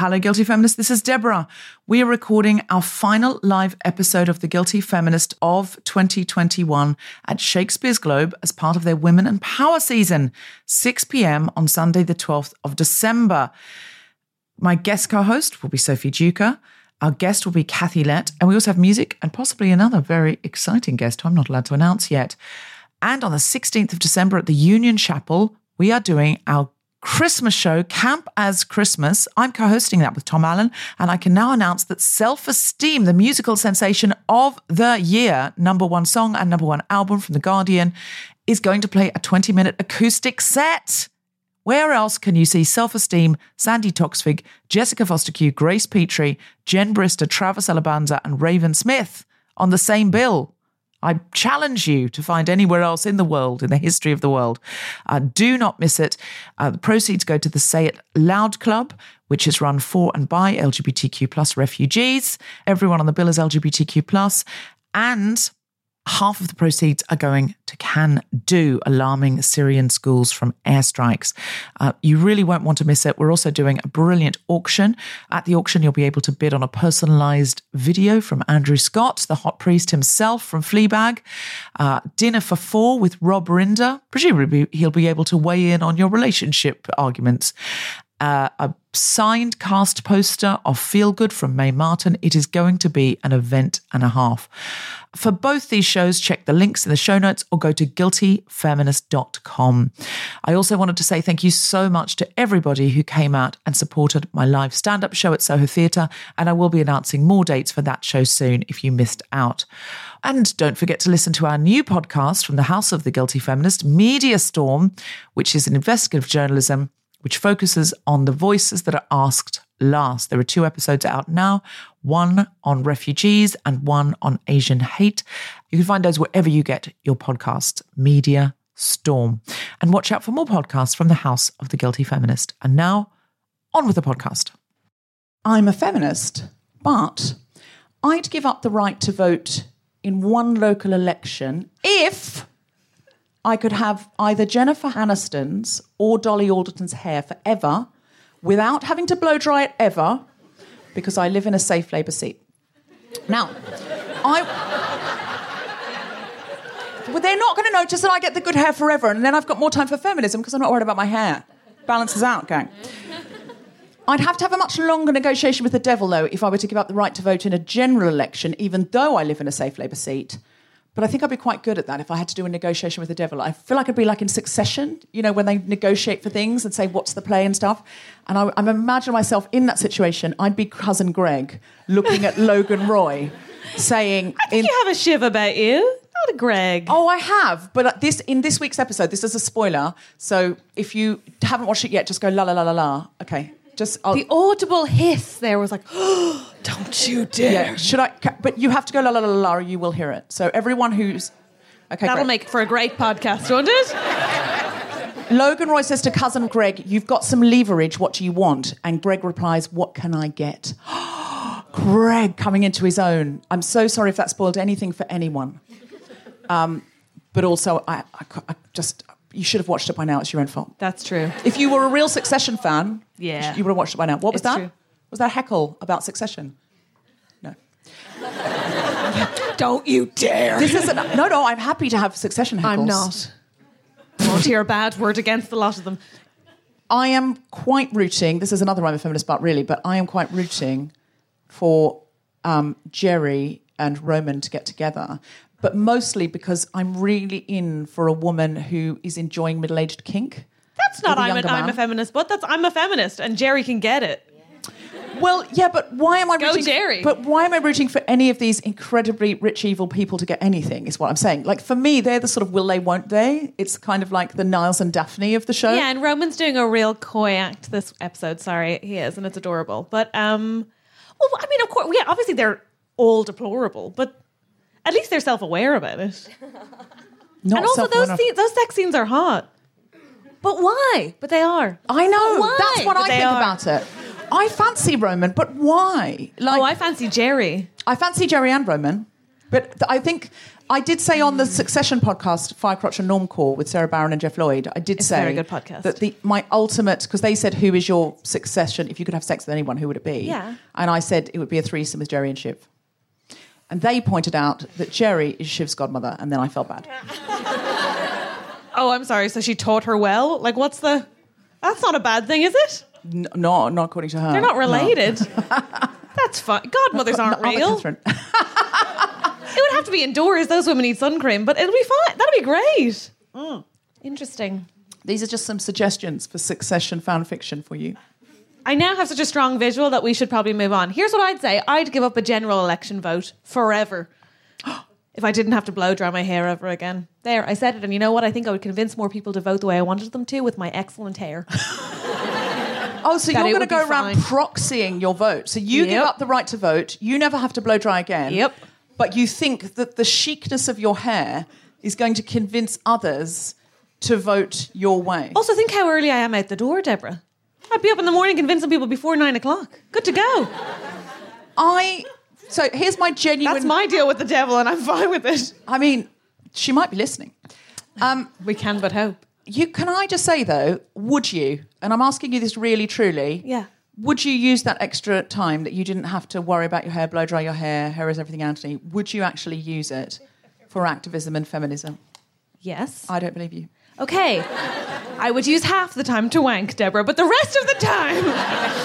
Hello, Guilty Feminist. This is Deborah. We are recording our final live episode of The Guilty Feminist of 2021 at Shakespeare's Globe as part of their Women and Power season, 6 p.m. on Sunday, the 12th of December. My guest co host will be Sophie Duker. Our guest will be Kathy Lette. And we also have music and possibly another very exciting guest who I'm not allowed to announce yet. And on the 16th of December at the Union Chapel, we are doing our Christmas show, Camp as Christmas. I'm co hosting that with Tom Allen, and I can now announce that Self Esteem, the musical sensation of the year, number one song and number one album from The Guardian, is going to play a 20 minute acoustic set. Where else can you see Self Esteem, Sandi Toksvig, Jessica Fostekew, Grace Petrie, Jen Brister, Travis Alabanza, and Raven Smith on the same bill? I challenge you to find anywhere else in the world, in the history of the world. Uh, do not miss it. Uh, the proceeds go to the Say It Loud Club, which is run for and by LGBTQ plus refugees. Everyone on the bill is LGBTQ plus, and half of the proceeds are going to Can Do, alarming Syrian schools from airstrikes. Uh, you really won't want to miss it. We're also doing a brilliant auction. At the auction, you'll be able to bid on a personalized video from Andrew Scott, the hot priest himself from Fleabag, uh, dinner for four with Rob Rinder. Presumably, he'll be able to weigh in on your relationship arguments. Uh, a signed cast poster of Feel Good from Mae Martin. It is going to be an event and a half. For both these shows, check the links in the show notes or go to guiltyfeminist.com. I also wanted to say thank you so much to everybody who came out and supported my live stand up show at Soho Theatre, and I will be announcing more dates for that show soon if you missed out. And don't forget to listen to our new podcast from the House of the Guilty Feminist, Media Storm, which is an investigative journalism which focuses on the voices that are asked last. There are two episodes out now, one on refugees and one on Asian hate. You can find those wherever you get your podcast, Media Storm. And watch out for more podcasts from the House of the Guilty Feminist. And now, on with the podcast. I'm a feminist, but I'd give up the right to vote in one local election if I could have either Jennifer Aniston's or Dolly Alderton's hair forever without having to blow dry it ever because I live in a safe Labour seat. Now, I. Well, they're not going to notice that I get the good hair forever and then I've got more time for feminism because I'm not worried about my hair. Balances out, gang. I'd have to have a much longer negotiation with the devil, though, if I were to give up the right to vote in a general election, even though I live in a safe Labour seat but I think I'd be quite good at that if I had to do a negotiation with the devil. I feel like I'd be like in Succession, you know, when they negotiate for things and say what's the play and stuff. And I, I'm imagining myself in that situation. I'd be cousin Greg looking at Logan Roy, saying, I think in- you have a shiv about you, not a Greg. Oh, I have, but this in this week's episode, this is a spoiler. So if you haven't watched it yet, just go la la la la la. Okay, just I'll, The audible hiss there was like, oh, don't you dare. yeah. Should I? But you have to go la la la la la, or you will hear it. So everyone who's okay, That'll great. make for a great podcast, won't it? Logan Roy says to cousin Greg, "You've got some leverage. What do you want?" And Greg replies, "What can I get?" Greg coming into his own. I'm so sorry if that spoiled anything for anyone. Um, but also, I, I, I just you should have watched it by now. It's your own fault. That's true. If you were a real Succession fan, Yeah. you would have watched it by now. What was It's that? true. Was that heckle about Succession? No. Don't you dare. This isn't. No, no. I'm happy to have Succession heckles. I'm not. Won't hear a bad word against the lot of them. I am quite rooting. This is another I'm a feminist but really, but I am quite rooting for um, Jerry and Roman to get together. But mostly because I'm really in for a woman who is enjoying middle-aged kink. That's not I'm, an, I'm a feminist, but that's I'm a feminist, and Jerry can get it. Well, yeah, but why am I Go rooting? Jerry. But why am I rooting for any of these incredibly rich, evil people to get anything? Is what I'm saying. Like for me, they're the sort of will they, won't they? It's kind of like the Niles and Daphne of the show. Yeah, and Roman's doing a real coy act this episode. Sorry, he is, and it's adorable. But um, well, I mean, of course, yeah, obviously they're all deplorable, but at least they're self-aware about it. Not and also, those enough. scenes, those sex scenes are hot. But why? But they are. I know. Why? That's what But I they think are. about it. I fancy Roman, but why? Like, Oh, I fancy Jerry. I fancy Jerry and Roman, but th- I think I did say on the Succession podcast, Firecrotch and Normcore with Sarah Barron and Jeff Lloyd, I did It's a say very good podcast. that the my ultimate because they said who is your succession if you could have sex with anyone, who would it be? Yeah. and I said it would be a threesome with Jerry and Shiv. And they pointed out that Jerry is Shiv's godmother, and then I felt bad. Oh, I'm sorry. So she taught her well. Like, what's the? That's not a bad thing, is it? N- no, not according to her. They're not No. related. That's fine. Godmothers aren't Aren't real. Catherine? It would have to be indoors. Those women need sun cream, but it'll be fine. That'll be great. Mm. Interesting. These are just some suggestions for Succession fan fiction for you. I now have such a strong visual that we should probably move on. Here's what I'd say I'd give up a general election vote forever. If I didn't have to blow dry my hair ever again. There, I said it, and you know what? I think I would convince more people to vote the way I wanted them to with my excellent hair. Oh, so That you're going to go around fine. proxying your vote. So you give up the right to vote. You never have to blow dry again. Yep. But you think that the chicness of your hair is going to convince others to vote your way. Also, think how early I am out the door, Deborah. I'd be up in the morning convincing people before nine o'clock. Good to go. I. So here's my genuine. That's my deal with the devil, and I'm fine with it. I mean, she might be listening. Um, We can but hope. you can I just say though, would you? And I'm asking you this really truly. Yeah. Would you use that extra time that you didn't have to worry about your hair, blow dry your hair, hair is everything, Anthony? Would you actually use it for activism and feminism? Yes. I don't believe you. Okay. I would use half the time to wank, Deborah, but the rest of the time.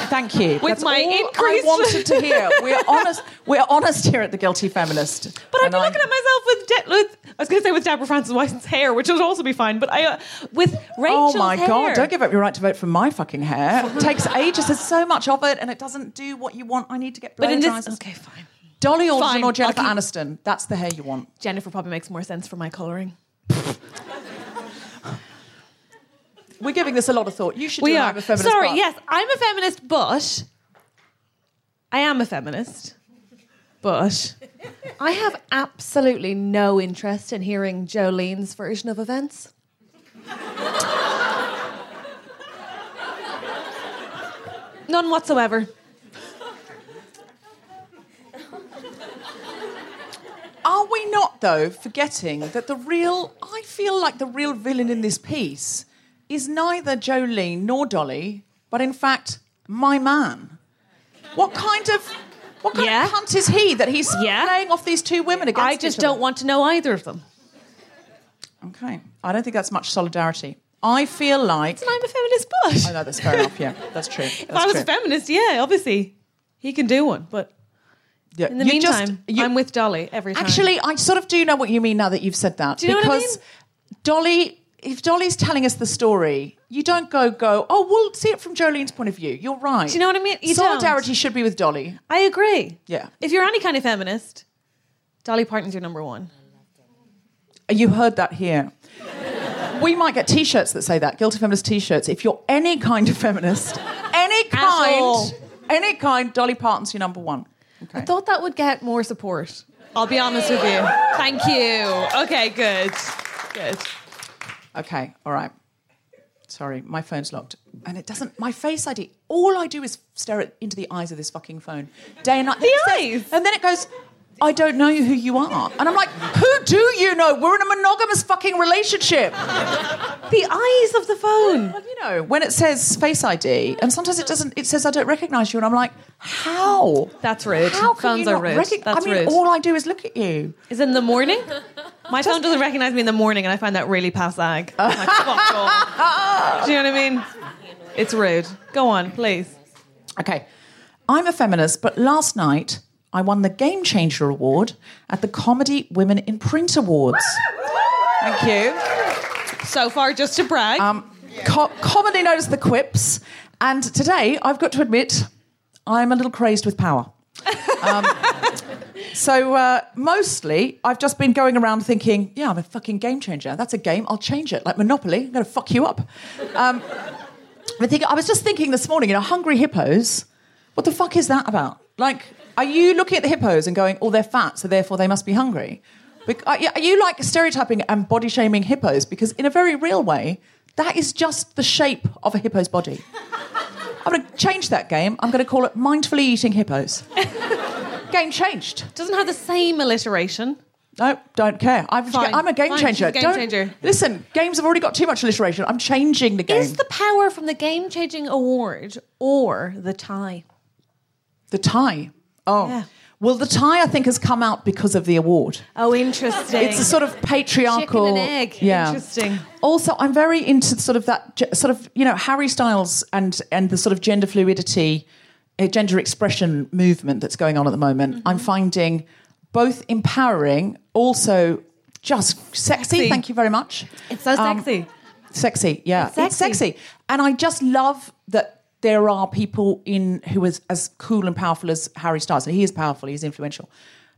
Thank you. With That's my all increased- I wanted to hear. We're honest. We're honest here at the Guilty Feminist. But I'd And be I- looking at myself with, De- with I was going to say with Deborah Frances-White's hair, which would also be fine. But I uh, with Rachel's Oh my hair. god! Don't give up your right to vote for my fucking hair. It takes ages. There's so much of it, and it doesn't do what you want. I need to get blow But in this, okay, fine. Dolly Alderton Fine, or Jennifer keep- Aniston. That's the hair you want. Jennifer probably makes more sense for my colouring. We're giving this a lot of thought. You should We do are. I'm a feminist. Sorry, but- yes, I'm a feminist, but I am a feminist. But I have absolutely no interest in hearing Jolene's version of events. None whatsoever. Are we not, though, forgetting that the real, I feel like the real villain in this piece is neither Jolene nor Dolly, but in fact, my man. What kind of, what kind Yeah. of cunt is he that he's Yeah. playing off these two women against I just don't want to know either of them. Okay. I don't think that's much solidarity. I feel like. And I'm a feminist, but I know that's fair enough, yeah. That's true. if I was true. a feminist, yeah, obviously he can do one. But Yeah, In the you just- meantime, you- I'm with Dolly every time. Actually, I sort of do know what you mean now that you've said that. Do you know what I because Dolly, if Dolly's telling us the story, you don't go go. Oh, we'll see it from Jolene's point of view. You're right. Do you know what I mean? You don't. Solidarity should be with Dolly. I agree. Yeah. If you're any kind of feminist, Dolly Parton's your number one. You heard that here. We might get T-shirts that say that. Guilty feminist T-shirts. If you're any kind of feminist, any kind, any kind, Dolly Parton's your number one. Okay. I thought that would get more support. I'll be honest with you. Thank you. Okay, good. Good. Okay, all right. Sorry, my phone's locked. And it doesn't, my face ID, all I do is stare at, into the eyes of this fucking phone. Day and night. The It eyes? And then it goes, I don't know who you are. And I'm like, who do you know? We're in a monogamous fucking relationship. The eyes of the phone. Well, you know, when it says face ID, and sometimes it doesn't, it says I don't recognize you. And I'm like, how? That's rude. How can Phones you are not rude. That's I mean, rude. all I do is look at you. Is it in the morning? My phone doesn't recognize me in the morning, and I find that really passag. I'm like, fuck off. Do you know what I mean? It's rude. Go on, please. Okay. I'm a feminist, but last night I won the Game Changer Award at the Comedy Women in Print Awards. Thank you. So far, just to brag. Um, co- commonly known as the Quips. And today, I've got to admit, I'm a little crazed with power. Um, so uh, mostly, I've just been going around thinking, yeah, I'm a fucking game changer. That's a game. I'll change it. Like Monopoly, I'm going to fuck you up. Um, I, think, I was just thinking this morning, you know, hungry hippos. What the fuck is that about? Like, are you looking at the hippos and going, oh, they're fat, so therefore they must be hungry? Are you like stereotyping and body shaming hippos? Because in a very real way, that is just the shape of a hippo's body. I'm going to change that game. I'm going to call it mindfully eating hippos. Game changed. Doesn't have the same alliteration. No, don't care. I'm, Fine, I'm a game fine, changer. she's a game Don't- changer. Listen, games have already got too much alliteration. I'm changing the game. Is the power from the game changing award or the tie? the tie. Oh. Yeah. Well, the tie, I think, has come out because of the award. Oh, interesting. It's a sort of patriarchal. Chicken and egg. Yeah. Interesting. Also, I'm very into sort of that, ge- sort of you know, Harry Styles and and the sort of gender fluidity, gender expression movement that's going on at the moment. Mm-hmm. I'm finding both empowering, also just sexy. Sexy. Thank you very much. It's so Um, sexy. Sexy, yeah, It's it's sexy. sexy, and I just love that there are people in who is as cool and powerful as Harry Styles, and he is powerful, he's influential,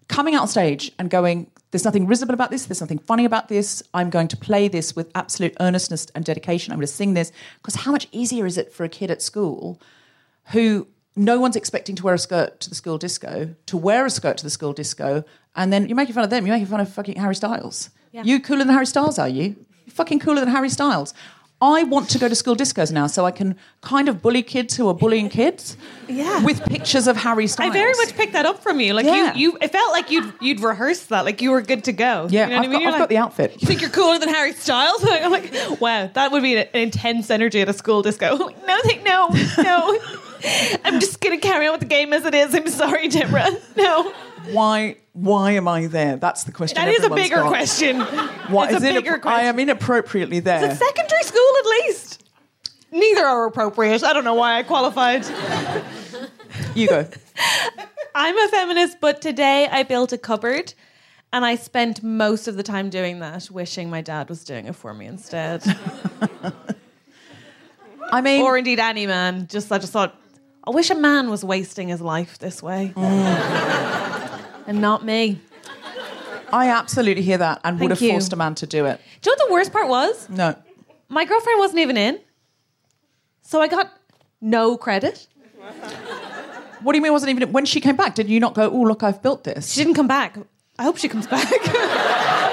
coming out on stage and going, "There's nothing risible about this. There's nothing funny about this. I'm going to play this with absolute earnestness and dedication. I'm going to sing this because how much easier is it for a kid at school who no one's expecting to wear a skirt to the school disco to wear a skirt to the school disco, and then you're making fun of them. You're making fun of fucking Harry Styles. You cooler than Harry Styles, are you? You're fucking cooler than Harry Styles. I want to go to school discos now so I can kind of bully kids who are bullying kids Yeah. with pictures of Harry Styles. I very much picked that up from you. Like Yeah. you, you, it felt like you'd you'd rehearsed that. Like you were good to go. Yeah, you know what I've, I mean. got, I've like, got the outfit. You think you're cooler than Harry Styles? I'm like, wow, that would be an intense energy at a school disco. No, no, no. I'm just gonna carry on with the game as it is. I'm sorry, Deborah. No, Why? Why am I there? That's the question. that is a bigger got. question. Why is a it bigger I question. am inappropriately there. It's a secondary school at least. Neither are appropriate. I don't know why I qualified. You go. I'm a feminist, but today I built a cupboard and I spent most of the time doing that, wishing my dad was doing it for me instead. I mean, or indeed any man. Just I just thought, I wish a man was wasting his life this way. Mm. and not me. I absolutely hear that and would have you. forced a man to do it. Do you know what the worst part was? No. My girlfriend wasn't even in. So I got no credit. What do you mean wasn't even when she came back? Did you not go? Oh, look, I've built this. She didn't come back. I hope she comes back.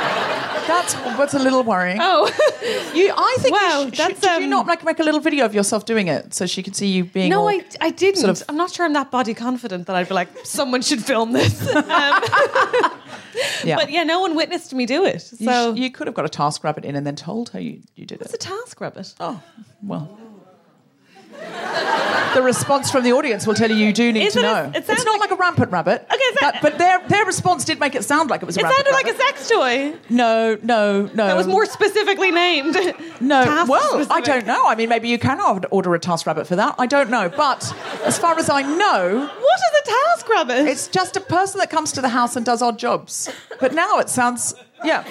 That's what's a little worrying. oh. You, I think. Wow, you sh- that's, did you um, not like make a little video of yourself doing it so she could see you being? No, I, I didn't. sort of- I'm not sure I'm that body confident that I'd be like, someone should film this. Um, Yeah. but yeah, no one witnessed me do it. You, So sh- you could have got a task rabbit in and then told her you, you did it. it's a task rabbit. Oh, well. The response from the audience will tell you you do need Is to it know. it it's not like, like- a rampant rabbit. Okay, that- but their their response did make it sound like it was a It sounded like a sex toy. No, no, no. That was more specifically named. No, Task well, I don't know. I mean, maybe you can ord- order a task rabbit for that. I don't know. But as far as I know, What is a task rabbit? it's just a person that comes to the house and does odd jobs. But now it sounds, yeah.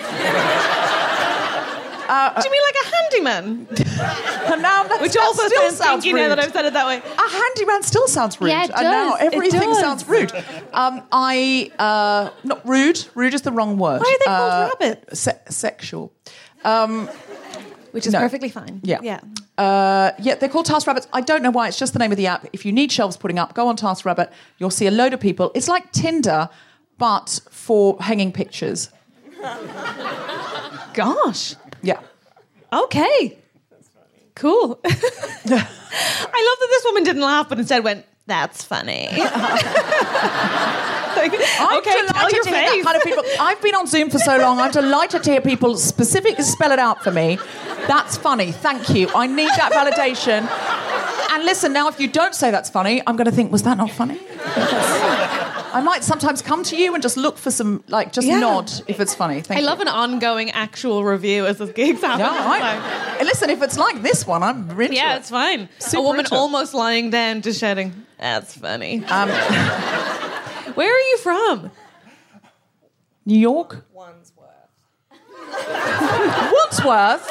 Do you mean like a handyman? And now that, Which that also still sounds sounds kinky rude. now that I've said it that way. a handyman still sounds rude. Yeah, it And now does. It everything does. sounds rude. Um, I, uh, not rude. Rude is the wrong word. Why are they called Uh, rabbits? Se- sexual. Which is No. perfectly fine. Yeah. Yeah. Uh, yeah, they're called Task Rabbits. I don't know why. It's just the name of the app. If you need shelves putting up, go on Task Rabbit. You'll see a load of people. It's like Tinder, but for hanging pictures. Gosh. Yeah. Okay. Cool. I love that this woman didn't laugh, but instead went, "That's funny." Like, I'm okay, delighted your to hear that kind of people. I've been on Zoom for so long. I'm delighted to hear people specifically spell it out for me. That's funny. Thank you. I need that validation. And listen, now if you don't say that's funny, I'm going to think, was that not funny? I might sometimes come to you and just look for some, like, just Yeah. nod if it's funny. Thank I you. love an ongoing actual review as this gig's happening. Yeah, right. And listen, if it's like this one, I'm into Yeah, it. it's fine. Super a woman almost lying down, just shouting, "That's funny." Um, Where are you from? New York? Wandsworth.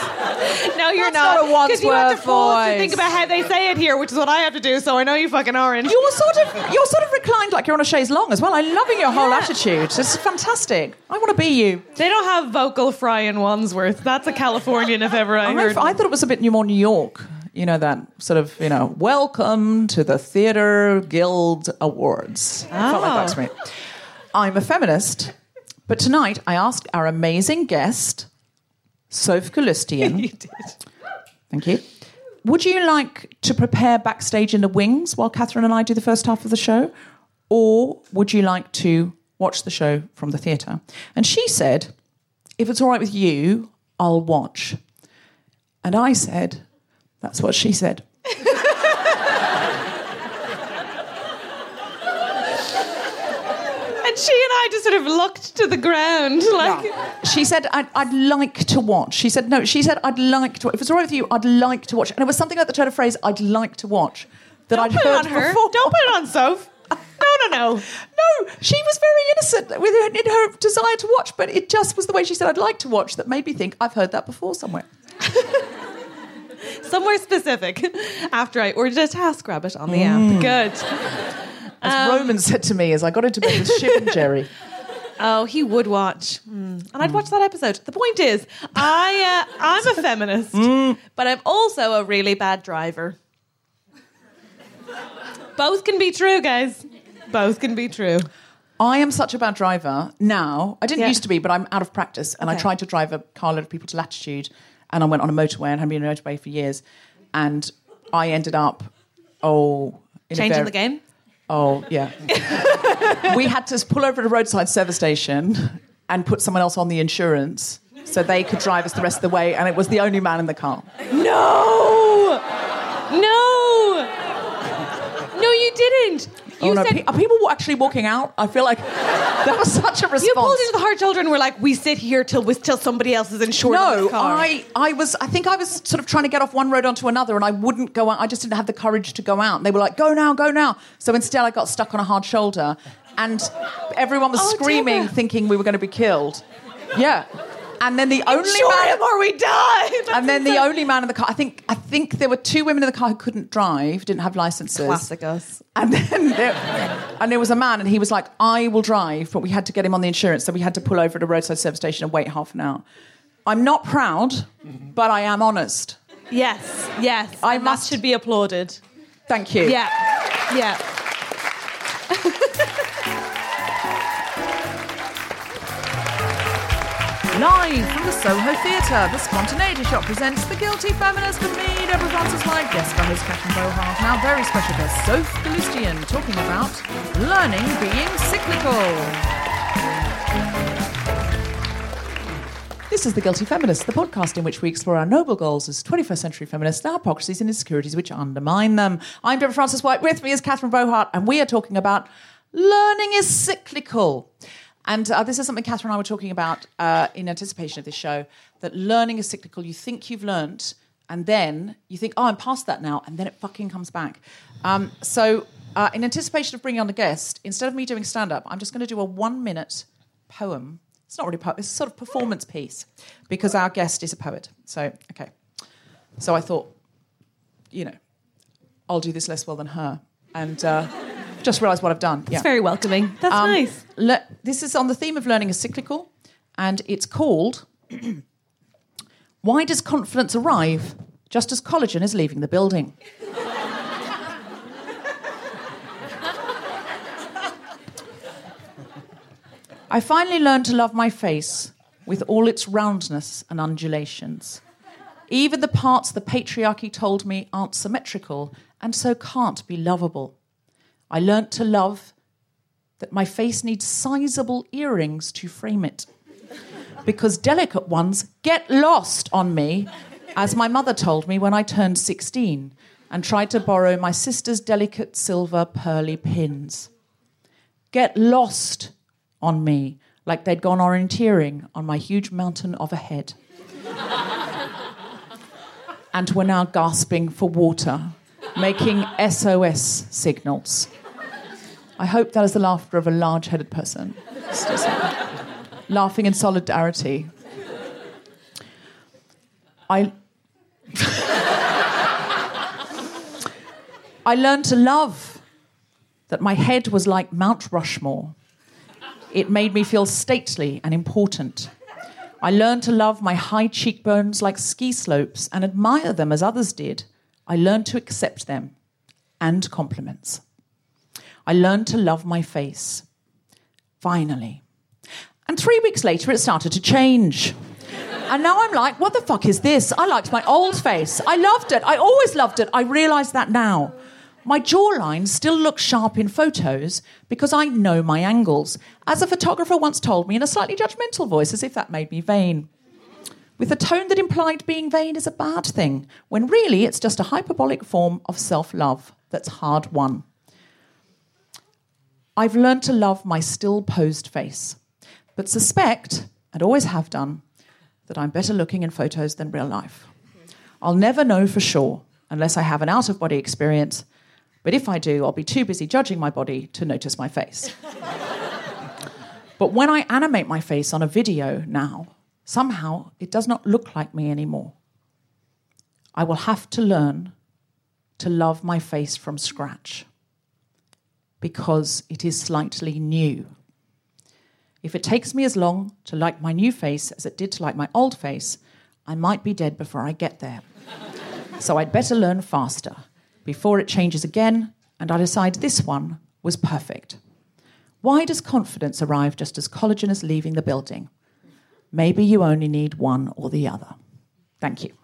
No, you're That's not a not. Because you have to Wandsworth pause to voice. think about how they say it here, which is what I have to do. So I know you fucking orange. You're sort of you're sort of reclined like you're on a chaise longue as well. I'm loving your whole Yeah. attitude. It's fantastic. I want to be you. They don't have vocal fry in Wandsworth. That's a Californian if ever I I, heard. I thought it was a bit more New York. You know that sort of you know welcome to the Theatre Guild Awards. It Felt like that to ah. me. I'm a feminist, but tonight I asked our amazing guest, Soph Galustian. you did. Thank you. Would you like to prepare backstage in the wings while Catherine and I do the first half of the show? Or would you like to watch the show from the theatre? And she said, if it's all right with you, I'll watch. And I said, that's what she said. And she and I just sort of looked to the ground, like. She said, I'd, I'd like to watch. She said, no, she said, I'd like to If it's all right with you, I'd like to watch. And it was something like the turn of phrase, I'd like to watch, that Don't I'd put it heard on her. before. Don't put it on Soph. No, no, no. No, she was very innocent with her, in her desire to watch, but it just was the way she said, I'd like to watch, that made me think, I've heard that before somewhere. Somewhere specific. After I ordered a task rabbit on the Mm. app. Good. As Um, Roman said to me as I got into bed with Shiv and Jerry. Oh, he would watch, Hmm. and I'd watch that episode. The point is, I uh, I'm a feminist, Mm. but I'm also a really bad driver. Both can be true, guys. Both can be true. I am such a bad driver now. I didn't Yeah. used to be, but I'm out of practice. And I tried to drive a car load of people to Latitude, and I went on a motorway and had been on a motorway for years. And I ended up, oh, in a Changing very- the game. Oh, yeah. we had to pull over at a roadside service station and put someone else on the insurance so they could drive us the rest of the way, and it was the only man in the car. No, no, no, you didn't. Oh, you oh, no. said are people actually walking out? I feel like that was such a response. you pulled into the hard shoulder and were like, "We sit here till we, till somebody else is insured." in No. I, I was. I think I was sort of trying to get off one road onto another, and I wouldn't go out. I just didn't have the courage to go out. And they were like, "Go now, go now." So instead, I got stuck on a hard shoulder, and everyone was Oh, screaming, Deborah. thinking we were going to be killed. Yeah, and then the only Insure man, him or we die. and then the only man in the car. I think. I think there were two women in the car who couldn't drive, didn't have licenses. classic us. And then there, and there was a man, and he was like, "I will drive," but we had to get him on the insurance, so we had to pull over at a roadside service station and wait half an hour. I'm not proud, but I am honest. Yes, yes. I must- that should be applauded. Thank you. Yeah, yeah. Live from the Soho Theatre, the Spontaneity Shop presents The Guilty Feminist with me, Deborah Frances, my guest star host Catherine Bohart. Now, very special guest, Soph Galustian, talking about learning being cyclical. This is The Guilty Feminist, the podcast in which we explore our noble goals as 21st century feminists, and our hypocrisies and insecurities which undermine them. I'm Deborah Frances-White, with me is Catherine Bohart, and we are talking about learning is cyclical. And uh, this is something Catherine and I were talking about uh, in anticipation of this show that learning is cyclical. You think you've learnt, and then you think, oh, I'm past that now, and then it fucking comes back. Um, so, uh, in anticipation of bringing on the guest, instead of me doing stand up, I'm just going to do a one minute poem. It's not really a poem, it's a sort of performance piece because our guest is a poet. So, okay. So I thought, you know, I'll do this less well than her. And uh, just realised what I've done. It's very welcoming. That's Um, nice. le- this is on the theme of learning is cyclical, and it's called Why Does Confidence Arrive Just as Collagen is Leaving the Building? I finally learned to love my face with all its roundness and undulations. Even the parts the patriarchy told me aren't symmetrical and so can't be lovable. I learnt to love that my face needs sizable earrings to frame it. Because delicate ones get lost on me, as my mother told me when I turned 16 and tried to borrow my sister's delicate silver pearly pins. Get lost on me, like they'd gone orienteering on my huge mountain of a head. and were now gasping for water, making SOS signals. I hope that is the laughter of a large headed person. Laughing in solidarity. I. I learned to love that my head was like Mount Rushmore. It made me feel stately and important. I learned to love my high cheekbones like ski slopes and admire them as others did. I learned to accept them and compliments. I learned to love my face. Finally. And three weeks later, it started to change. And now I'm like, what the fuck is this? I liked my old face. I loved it. I always loved it. I realise that now. My jawline still looks sharp in photos because I know my angles, as a photographer once told me in a slightly judgmental voice, as if that made me vain. With a tone that implied being vain is a bad thing, when really it's just a hyperbolic form of self love that's hard won. I've learned to love my still posed face, but suspect, and always have done, that I'm better looking in photos than real life. I'll never know for sure unless I have an out of body experience, but if I do, I'll be too busy judging my body to notice my face. but when I animate my face on a video now, somehow it does not look like me anymore. I will have to learn to love my face from scratch because it is slightly new. If it takes me as long to like my new face as it did to like my old face, I might be dead before I get there. so I'd better learn faster before it changes again and I decide this one was perfect. Why does confidence arrive just as collagen is leaving the building? Maybe you only need one or the other. Thank you.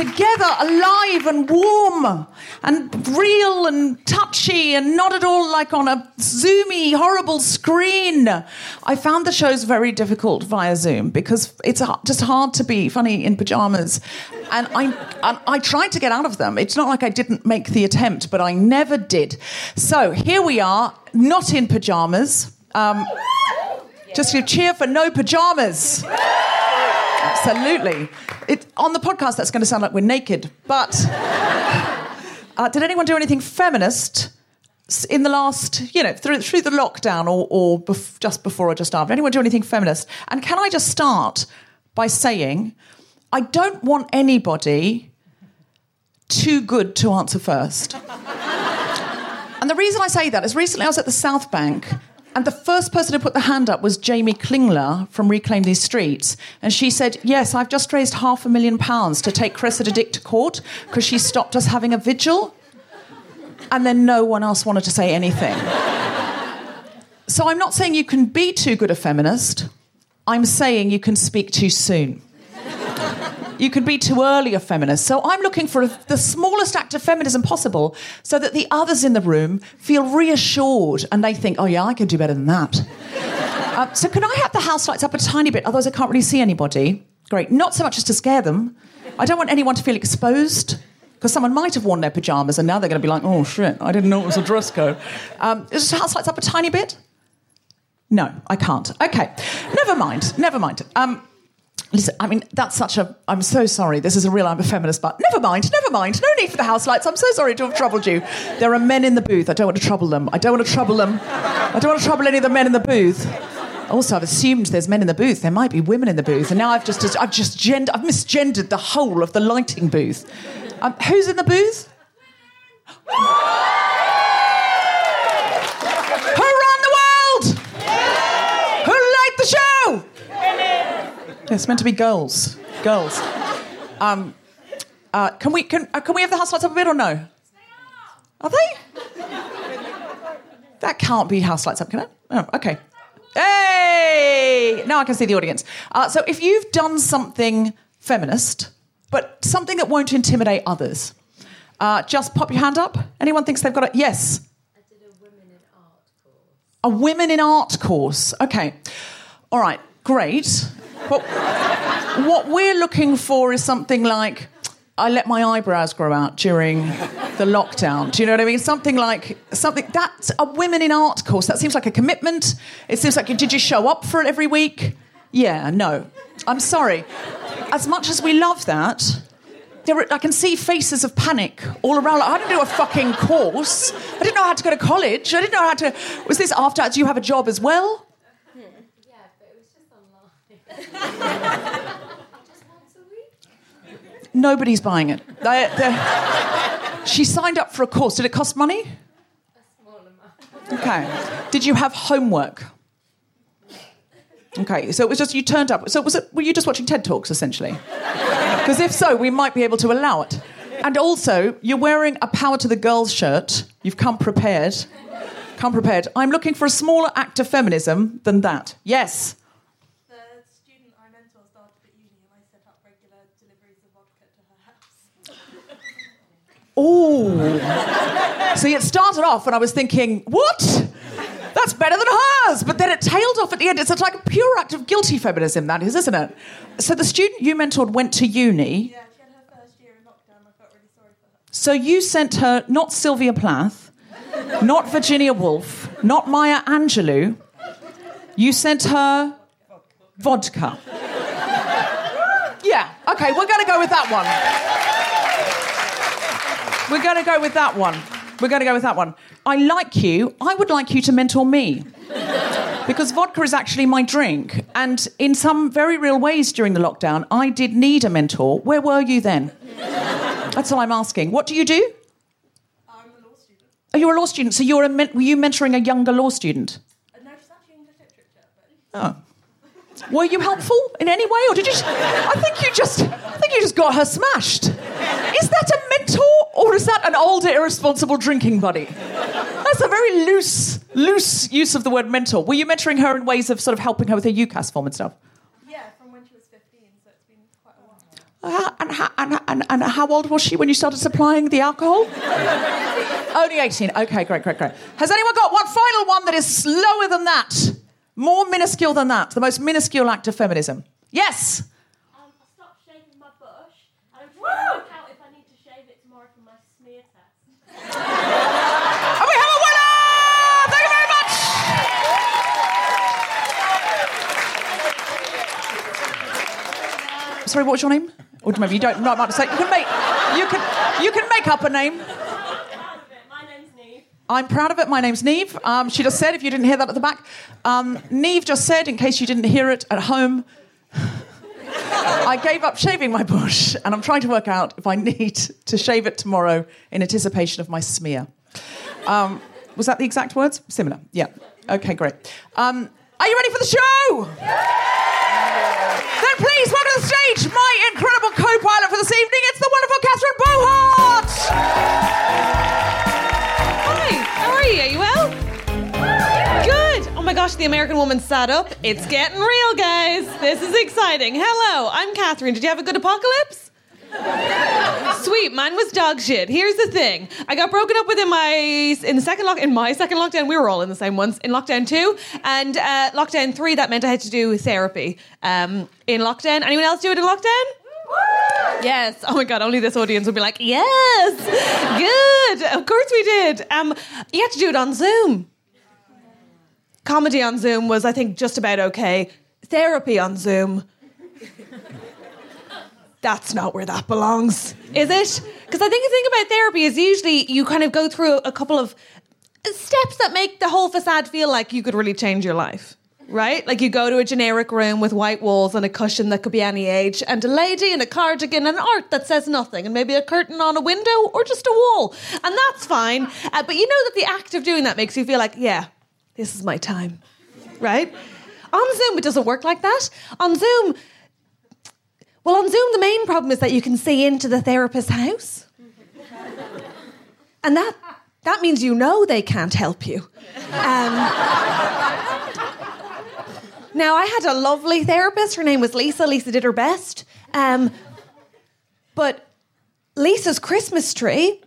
Together, alive and warm and real and touchy and not at all like on a zoomy, horrible screen. I found the shows very difficult via Zoom because it's just hard to be funny in pajamas. And I, and I tried to get out of them. It's not like I didn't make the attempt, but I never did. So here we are, not in pajamas. Um, just to cheer for no pajamas. Absolutely. It, on the podcast, that's going to sound like we're naked. But uh, did anyone do anything feminist in the last, you know, through, through the lockdown or, or bef- just before or just after? Anyone do anything feminist? And can I just start by saying, I don't want anybody too good to answer first. And the reason I say that is recently I was at the South Bank and the first person to put the hand up was Jamie Klingler from Reclaim These Streets. And she said, Yes, I've just raised half a million pounds to take Cressida Dick to court because she stopped us having a vigil. And then no one else wanted to say anything. so I'm not saying you can be too good a feminist, I'm saying you can speak too soon. You can be too early a feminist. So I'm looking for the smallest act of feminism possible so that the others in the room feel reassured and they think, oh, yeah, I can do better than that. uh, so can I have the house lights up a tiny bit? Otherwise, I can't really see anybody. Great. Not so much as to scare them. I don't want anyone to feel exposed because someone might have worn their pajamas and now they're going to be like, oh shit, I didn't know it was a dress code. Um, is the house lights up a tiny bit? No, I can't. Okay, never mind, never mind. Um, listen, I mean, that's such a. I'm so sorry. This is a real. I'm a feminist, but never mind, never mind. No need for the house lights. I'm so sorry to have troubled you. There are men in the booth. I don't want to trouble them. I don't want to trouble them. I don't want to trouble any of the men in the booth. Also, I've assumed there's men in the booth. There might be women in the booth, and now I've just, I've just gender, I've misgendered the whole of the lighting booth. Um, who's in the booth? Who run the world? Who light the show? It's meant to be girls. Girls. Um, uh, can we can uh, can we have the house lights up a bit or no? Are they? That can't be house lights up, can it? Oh, okay. Hey! Now I can see the audience. Uh, so if you've done something feminist, but something that won't intimidate others, uh, just pop your hand up. Anyone thinks they've got it? Yes. I did a women in art course. A women in art course. Okay. All right. Great. But what we're looking for is something like I let my eyebrows grow out during the lockdown. Do you know what I mean? Something like something that's a women in art course. That seems like a commitment. It seems like did you show up for it every week? Yeah, no. I'm sorry. As much as we love that, are, I can see faces of panic all around. Like, I didn't do a fucking course. I didn't know how to go to college. I didn't know how to. Was this after? Do you have a job as well? Yeah, but it was just online. Nobody's buying it. They, she signed up for a course. Did it cost money? A small amount. Okay. Did you have homework? Okay, so it was just you turned up. So was it? Were you just watching TED talks essentially? Because if so, we might be able to allow it. And also, you're wearing a power to the girls shirt. You've come prepared. Come prepared. I'm looking for a smaller act of feminism than that. Yes. The student I mentor started at uni and I set up regular deliveries of vodka to her house. Oh. See, it started off and I was thinking, what? That's better than hers. But then it tailed off at the end. It's like a pure act of guilty feminism, that is, isn't it? So the student you mentored went to uni. Yeah, she had her first year in lockdown. I felt really sorry for her. So you sent her not Sylvia Plath, not Virginia Woolf, not Maya Angelou. You sent her vodka. Yeah, okay, we're going to go with that one. We're going to go with that one. We're going to go with that one. I like you. I would like you to mentor me. Because vodka is actually my drink. And in some very real ways during the lockdown, I did need a mentor. Where were you then? That's all I'm asking. What do you do? I'm a law student. Oh, you're a law student. So you're a men- were you mentoring a younger law student? Uh, no, she's actually English literature, but Oh. Were you helpful in any way, or did you? I think you just. I think you just got her smashed. Is that a mentor, or is that an older, irresponsible drinking buddy? That's a very loose, loose use of the word mentor. Were you mentoring her in ways of sort of helping her with her UCAS form and stuff? yeah, from when she was 15, so it's been quite a while. Uh, and, how- and, and, and how old was she when you started supplying the alcohol? Only 18. Okay, great, great, great. Has anyone got one final one that is slower than that? More minuscule than that? The most minuscule act of feminism? Yes. Um, I stopped shaving my bush, and I'm trying to work out if I need to shave it tomorrow for my smear test. And we have a winner! Thank you very much! Sorry, what's your name? Or maybe you don't know what to say. You can make you can you can make up a name. My name's Neve. I'm proud of it. My name's Neve. Um, she just said, if you didn't hear that at the back, um, Neve just said, in case you didn't hear it at home, I gave up shaving my bush, and I'm trying to work out if I need to shave it tomorrow in anticipation of my smear. Um, was that the exact words? Similar. Yeah. Okay, great. Um, are you ready for the show? Then please welcome to the stage my incredible co-pilot for this evening. It's the wonderful Catherine Bohart. Gosh, the American woman sat up. It's getting real, guys. This is exciting. Hello, I'm Catherine. Did you have a good apocalypse? Sweet, mine was dog shit. Here's the thing: I got broken up with in my in the second lock in my second lockdown. We were all in the same ones in lockdown two and uh, lockdown three. That meant I had to do therapy um, in lockdown. Anyone else do it in lockdown? Yes. Oh my god. Only this audience would be like, yes, good. Of course we did. Um, you had to do it on Zoom. Comedy on Zoom was, I think, just about okay. Therapy on Zoom. That's not where that belongs, is it? Because I think the thing about therapy is usually you kind of go through a couple of steps that make the whole facade feel like you could really change your life. Right? Like you go to a generic room with white walls and a cushion that could be any age, and a lady in a cardigan and art that says nothing, and maybe a curtain on a window or just a wall. And that's fine. Uh, but you know that the act of doing that makes you feel like, yeah, this is my time. Right? On Zoom, it doesn't work like that. On Zoom, well, on Zoom, the main problem is that you can see into the therapist's house. And that, that means you know they can't help you. Um, now, I had a lovely therapist. Her name was Lisa. Lisa did her best. Um, but Lisa's Christmas tree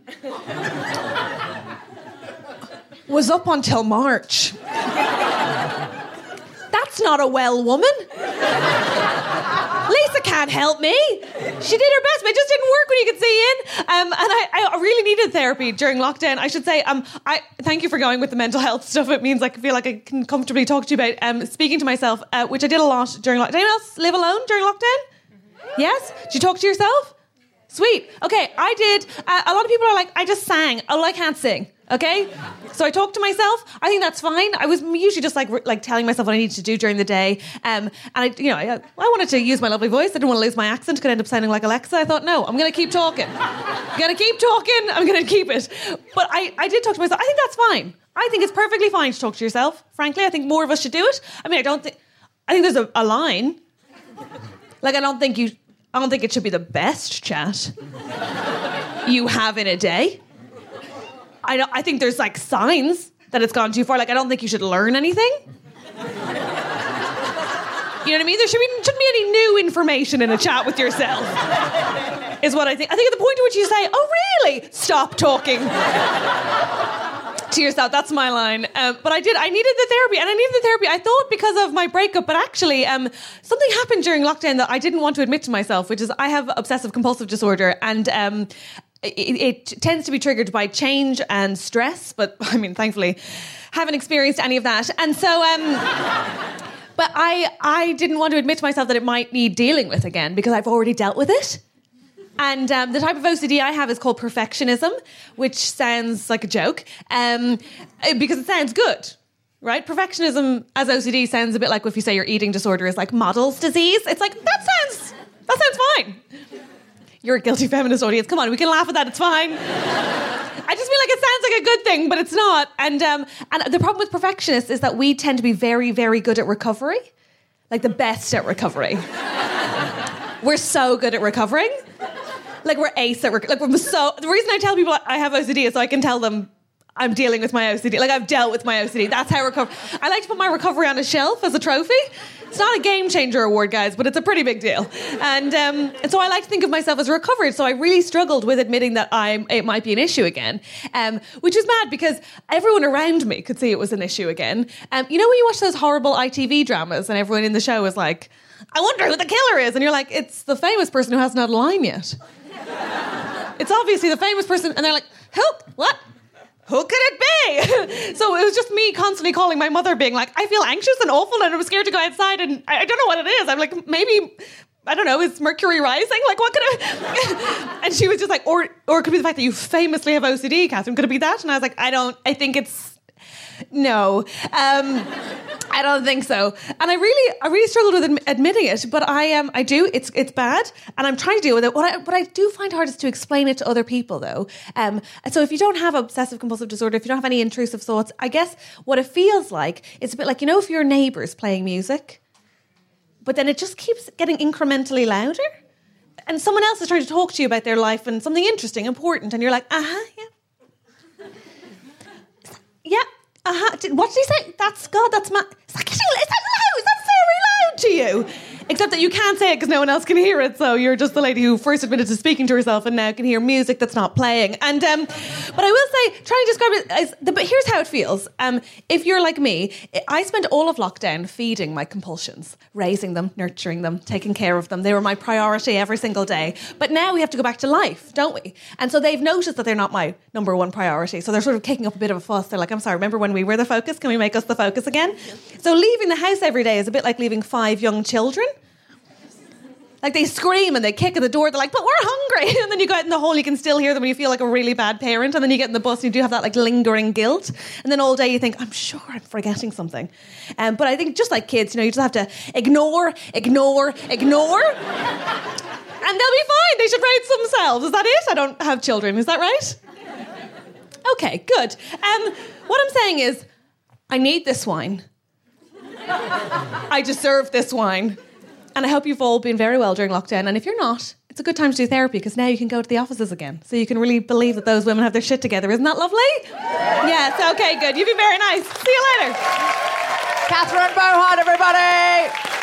was up until March. That's not a well woman. Lisa can't help me. She did her best, but it just didn't work when you could see in. Um, and I, I really needed therapy during lockdown. I should say, um, I thank you for going with the mental health stuff. It means I feel like I can comfortably talk to you about um, speaking to myself, uh, which I did a lot during lockdown. Anyone else live alone during lockdown? Yes? Did you talk to yourself? Sweet. Okay, I did. Uh, a lot of people are like, I just sang. Oh, I can't sing. Okay, so I talked to myself. I think that's fine. I was usually just like like telling myself what I needed to do during the day. Um, and I, you know, I, I wanted to use my lovely voice. I didn't want to lose my accent. Could end up sounding like Alexa. I thought, no, I'm going to keep talking. I'm going to keep talking. I'm going to keep it. But I, I did talk to myself. I think that's fine. I think it's perfectly fine to talk to yourself. Frankly, I think more of us should do it. I mean, I don't think. I think there's a, a line. Like, I don't think you. I don't think it should be the best chat you have in a day. I I think there's like signs that it's gone too far. Like I don't think you should learn anything. You know what I mean? There should be, shouldn't be any new information in a chat with yourself. Is what I think. I think at the point at which you say, "Oh, really? Stop talking." to yourself. That's my line. Um, but I did. I needed the therapy, and I needed the therapy. I thought because of my breakup, but actually, um, something happened during lockdown that I didn't want to admit to myself, which is I have obsessive compulsive disorder, and um, it, it tends to be triggered by change and stress. But I mean, thankfully, haven't experienced any of that, and so. Um, but I, I didn't want to admit to myself that it might need dealing with again because I've already dealt with it. And um, the type of OCD I have is called perfectionism, which sounds like a joke um, because it sounds good, right? Perfectionism as OCD sounds a bit like if you say your eating disorder is like model's disease. It's like that sounds that sounds fine. You're a guilty feminist audience. Come on, we can laugh at that. It's fine. I just feel like it sounds like a good thing, but it's not. And um, and the problem with perfectionists is that we tend to be very, very good at recovery, like the best at recovery. we're so good at recovering. Like we're ace at rec- like we're so. The reason I tell people I have OCD is so I can tell them I'm dealing with my OCD. Like I've dealt with my OCD. That's how recover. I like to put my recovery on a shelf as a trophy. It's not a game changer award, guys, but it's a pretty big deal. And, um, and so I like to think of myself as recovered. So I really struggled with admitting that I'm, it might be an issue again, um, which is mad because everyone around me could see it was an issue again. Um, you know when you watch those horrible ITV dramas and everyone in the show is like, I wonder who the killer is. And you're like, it's the famous person who hasn't had a line yet. it's obviously the famous person. And they're like, who? What? Who could it be? so it was just me constantly calling my mother, being like, I feel anxious and awful and I'm scared to go outside and I, I don't know what it is. I'm like, maybe. I don't know, is Mercury rising? Like, what could I? and she was just like, or, or it could be the fact that you famously have OCD, Catherine. Could it be that? And I was like, I don't, I think it's, no. Um, I don't think so. And I really, I really struggled with admi- admitting it, but I um, I do. It's it's bad, and I'm trying to deal with it. What I what I do find hard is to explain it to other people, though. Um, so if you don't have obsessive compulsive disorder, if you don't have any intrusive thoughts, I guess what it feels like, it's a bit like you know if your neighbour's playing music, but then it just keeps getting incrementally louder. And someone else is trying to talk to you about their life and something interesting, important, and you're like, uh huh, yeah, yeah, uh-huh. Did, what did he say? That's God. That's my. Is that, is that loud? Is that very loud to you? Except that you can't say it because no one else can hear it. So you're just the lady who first admitted to speaking to herself and now can hear music that's not playing. And um, but I will say, try and describe it as the. But here's how it feels. Um, if you're like me, I spent all of lockdown feeding my compulsions, raising them, nurturing them, taking care of them. They were my priority every single day. But now we have to go back to life, don't we? And so they've noticed that they're not my number one priority. So they're sort of kicking up a bit of a fuss. They're like, I'm sorry, remember when we were the focus? Can we make us the focus again? So leaving the house every day is a bit like leaving five young children. Like they scream and they kick at the door. They're like, "But we're hungry!" And then you go out in the hall, you can still hear them, and you feel like a really bad parent. And then you get in the bus, and you do have that like lingering guilt. And then all day you think, "I'm sure I'm forgetting something." Um, but I think just like kids, you know, you just have to ignore, ignore, ignore, and they'll be fine. They should raise themselves. Is that it? I don't have children. Is that right? Okay, good. Um, what I'm saying is, I need this wine. I deserve this wine. And I hope you've all been very well during lockdown. And if you're not, it's a good time to do therapy because now you can go to the offices again. So you can really believe that those women have their shit together. Isn't that lovely? Yes, okay, good. You've been very nice. See you later. Catherine Bohart, everybody.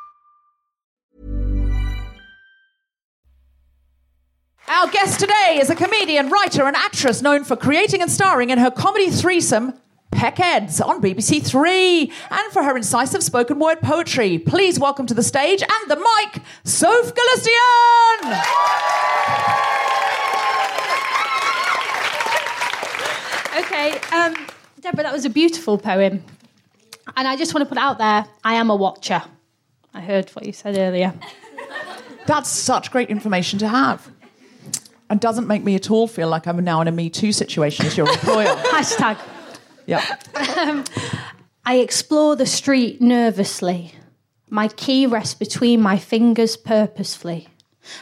Our guest today is a comedian, writer, and actress known for creating and starring in her comedy threesome, Peckheads, on BBC Three, and for her incisive spoken word poetry. Please welcome to the stage and the mic, Soph Galustian! Okay, um, Deborah, that was a beautiful poem. And I just want to put out there I am a watcher. I heard what you said earlier. That's such great information to have. And doesn't make me at all feel like I'm now in a Me Too situation as your employer. Hashtag. yeah. Um, I explore the street nervously. My key rests between my fingers purposefully.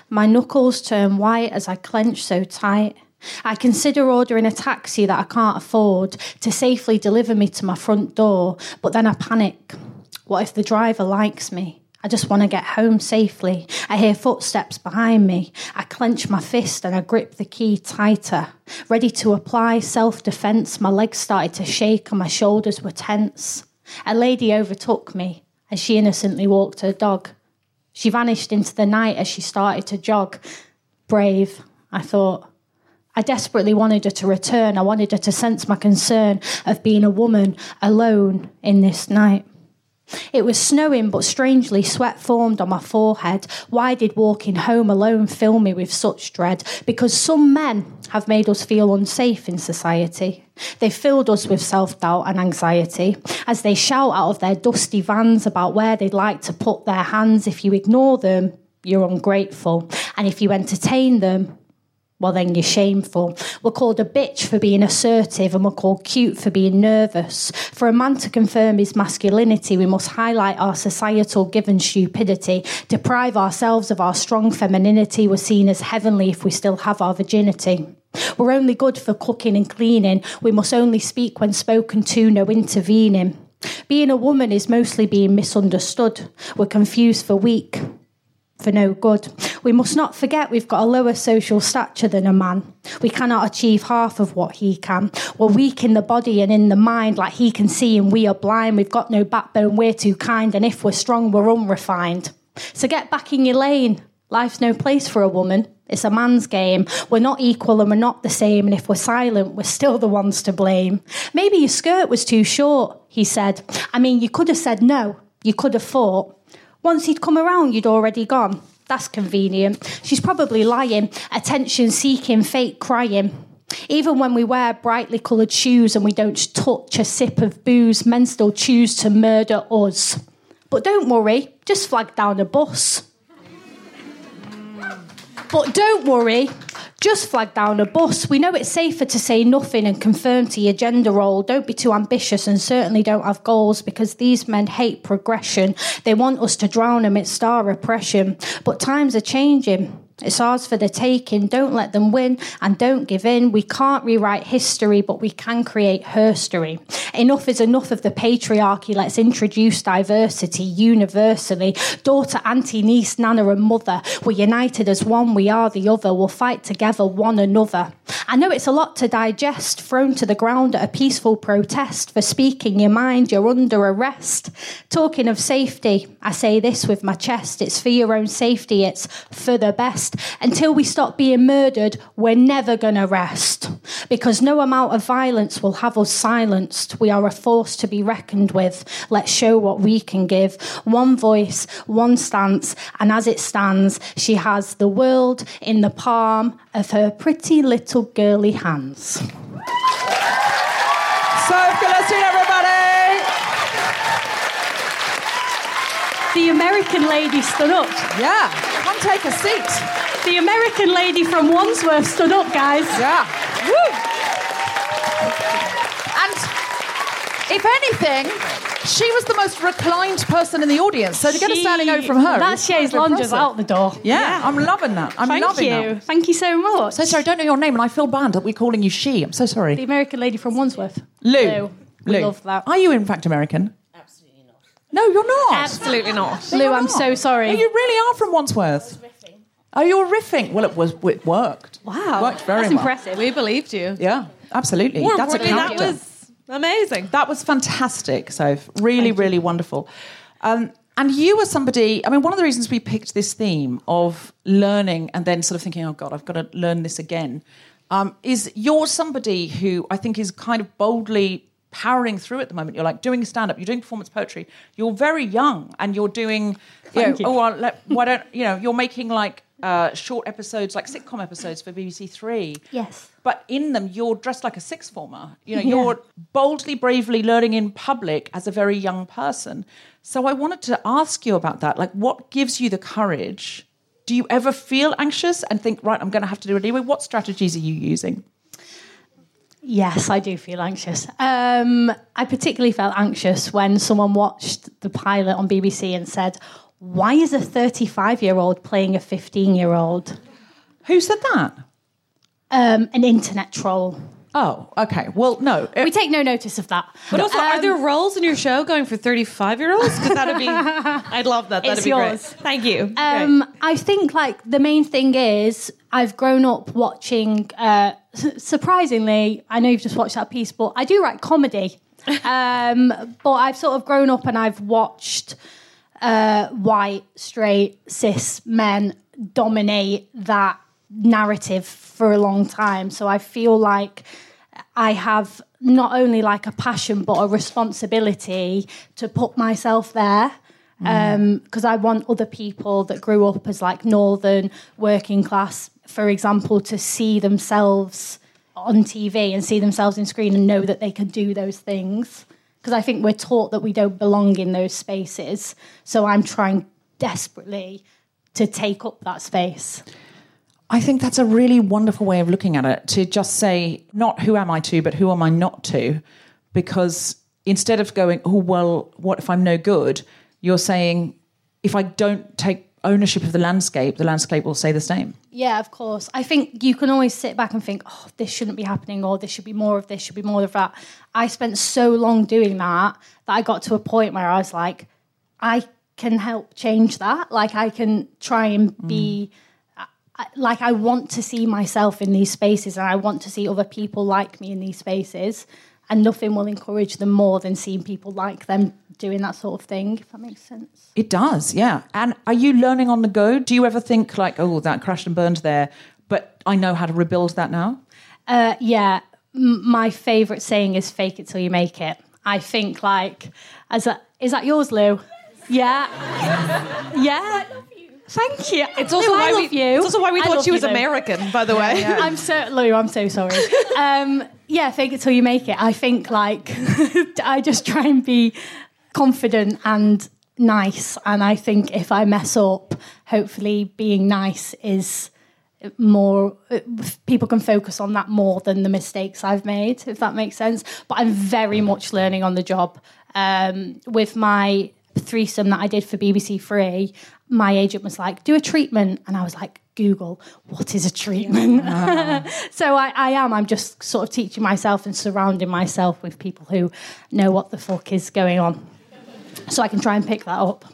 My knuckles turn white as I clench so tight. I consider ordering a taxi that I can't afford to safely deliver me to my front door, but then I panic. What if the driver likes me? I just want to get home safely. I hear footsteps behind me. I clench my fist and I grip the key tighter. Ready to apply self defense, my legs started to shake and my shoulders were tense. A lady overtook me as she innocently walked her dog. She vanished into the night as she started to jog. Brave, I thought. I desperately wanted her to return. I wanted her to sense my concern of being a woman alone in this night. It was snowing, but strangely, sweat formed on my forehead. Why did walking home alone fill me with such dread? Because some men have made us feel unsafe in society. They filled us with self doubt and anxiety as they shout out of their dusty vans about where they'd like to put their hands. If you ignore them, you're ungrateful. And if you entertain them, well, then you're shameful. We're called a bitch for being assertive and we're called cute for being nervous. For a man to confirm his masculinity, we must highlight our societal given stupidity, deprive ourselves of our strong femininity. We're seen as heavenly if we still have our virginity. We're only good for cooking and cleaning. We must only speak when spoken to, no intervening. Being a woman is mostly being misunderstood. We're confused for weak for no good. We must not forget we've got a lower social stature than a man. We cannot achieve half of what he can. We're weak in the body and in the mind, like he can see and we are blind. We've got no backbone, we're too kind, and if we're strong, we're unrefined. So get back in your lane. Life's no place for a woman. It's a man's game. We're not equal and we're not the same. And if we're silent, we're still the ones to blame. Maybe your skirt was too short, he said. I mean, you could have said no. You could have fought. Once he'd come around, you'd already gone. That's convenient. She's probably lying, attention seeking, fake crying. Even when we wear brightly coloured shoes and we don't touch a sip of booze, men still choose to murder us. But don't worry, just flag down a bus. But don't worry, just flag down a bus. We know it's safer to say nothing and confirm to your gender role. Don't be too ambitious and certainly don't have goals because these men hate progression. They want us to drown amidst our oppression. But times are changing. It's ours for the taking. Don't let them win and don't give in. We can't rewrite history, but we can create herstory. Enough is enough of the patriarchy. Let's introduce diversity universally. Daughter, auntie, niece, nana, and mother. We're united as one. We are the other. We'll fight together, one another. I know it's a lot to digest, thrown to the ground at a peaceful protest for speaking your mind. You're under arrest. Talking of safety, I say this with my chest. It's for your own safety. It's for the best. Until we stop being murdered, we're never going to rest. Because no amount of violence will have us silenced. We are a force to be reckoned with. Let's show what we can give. One voice, one stance, and as it stands, she has the world in the palm of her pretty little girly hands. So good everybody. The American lady stood up. Yeah, come take a seat. The American lady from Wandsworth stood up, guys. Yeah. Woo. And if anything, she was the most reclined person in the audience. So to get a standing ovation from her, That is chaise quite lounge is out the door. Yeah, I'm loving that. I'm Thank loving you. that. Thank you so much. So sorry, I don't know your name, and I feel bad that we're calling you she. I'm so sorry. The. American lady from Wandsworth. Lou. We Lou. love that. Are you in fact American? Absolutely not. No, you're not. Absolutely not. Lou, I'm so sorry. Oh, you really are from Wandsworth. Oh, you're riffing. Well, it was. It worked. Wow. Worked very That's well. impressive. We believed you. Yeah, absolutely. More That's a character. that was amazing. That was fantastic, Soph. Really, really wonderful. Um, and you were somebody, I mean, one of the reasons we picked this theme of learning and then sort of thinking, oh God, I've got to learn this again, um, is you're somebody who I think is kind of boldly powering through at the moment. You're like doing stand up, you're doing performance poetry, you're very young and you're doing, you know, you. oh, well, let, why don't, you know, you're making like uh, short episodes, like sitcom episodes for BBC Three Yes. but in them you're dressed like a sixth former you know Yeah. you're boldly bravely learning in public as a very young person so i wanted to ask you about that like what gives you the courage do you ever feel anxious and think right i'm going to have to do it anyway what strategies are you using Yes, I do feel anxious. Um, I particularly felt anxious when someone watched the pilot on BBC and said, Why is a 35 year old playing a 15 year old? who said that Um, an internet troll. Oh okay well no We take no notice of that. But also, are Um, there roles in your show going for 35 year olds? Because that'd be, I'd love that. That'd It's be yours. great. Thank you. Um, I think like the main thing is I've grown up watching. Uh, s- surprisingly, I know you've just watched that piece, but I do write comedy. um, but I've sort of grown up and I've watched uh, white, straight, cis men dominate that narrative for a long time. So I feel like I have not only like a passion but a responsibility to put myself there mm. um, because I want other people that grew up as like northern working class, for example, to see themselves on TV and see themselves in screen and know that they can do those things. Because I think we're taught that we don't belong in those spaces. So I'm trying desperately to take up that space. I think that's a really wonderful way of looking at it to just say, not who am I to, but who am I not to? Because instead of going, oh, well, what if I'm no good? You're saying, if I don't take ownership of the landscape, the landscape will say the same. Yeah, of course. I think you can always sit back and think, oh, this shouldn't be happening, or this should be more of this, should be more of that. I spent so long doing that that I got to a point where I was like, I can help change that. Like, I can try and be. I- Like I want to see myself in these spaces, and I want to see other people like me in these spaces, and nothing will encourage them more than seeing people like them doing that sort of thing, if that makes sense. It does, yeah. And are you learning on the go? Do you ever think like, oh, that crashed and burned there, but I know how to rebuild that now? Uh, yeah, m- my favourite saying is "fake it till you make it." I think like, as a, is that yours, Lou? Yeah, yeah. Thank you. It's also Lou, why I we, you. It's also why we I thought she you, was Lou. American, by the way. I'm so Lou. I'm so sorry. Um, yeah, fake it till you make it. I think like I just try and be confident and nice, and I think if I mess up, hopefully being nice is more people can focus on that more than the mistakes I've made, if that makes sense. But I'm very much learning on the job. Um, with my threesome that I did for BBC Three, my agent was like, "Do a treatment," and I was like, "Google what is a treatment." so I, I am. I'm just sort of teaching myself and surrounding myself with people who know what the fuck is going on, so I can try and pick that up.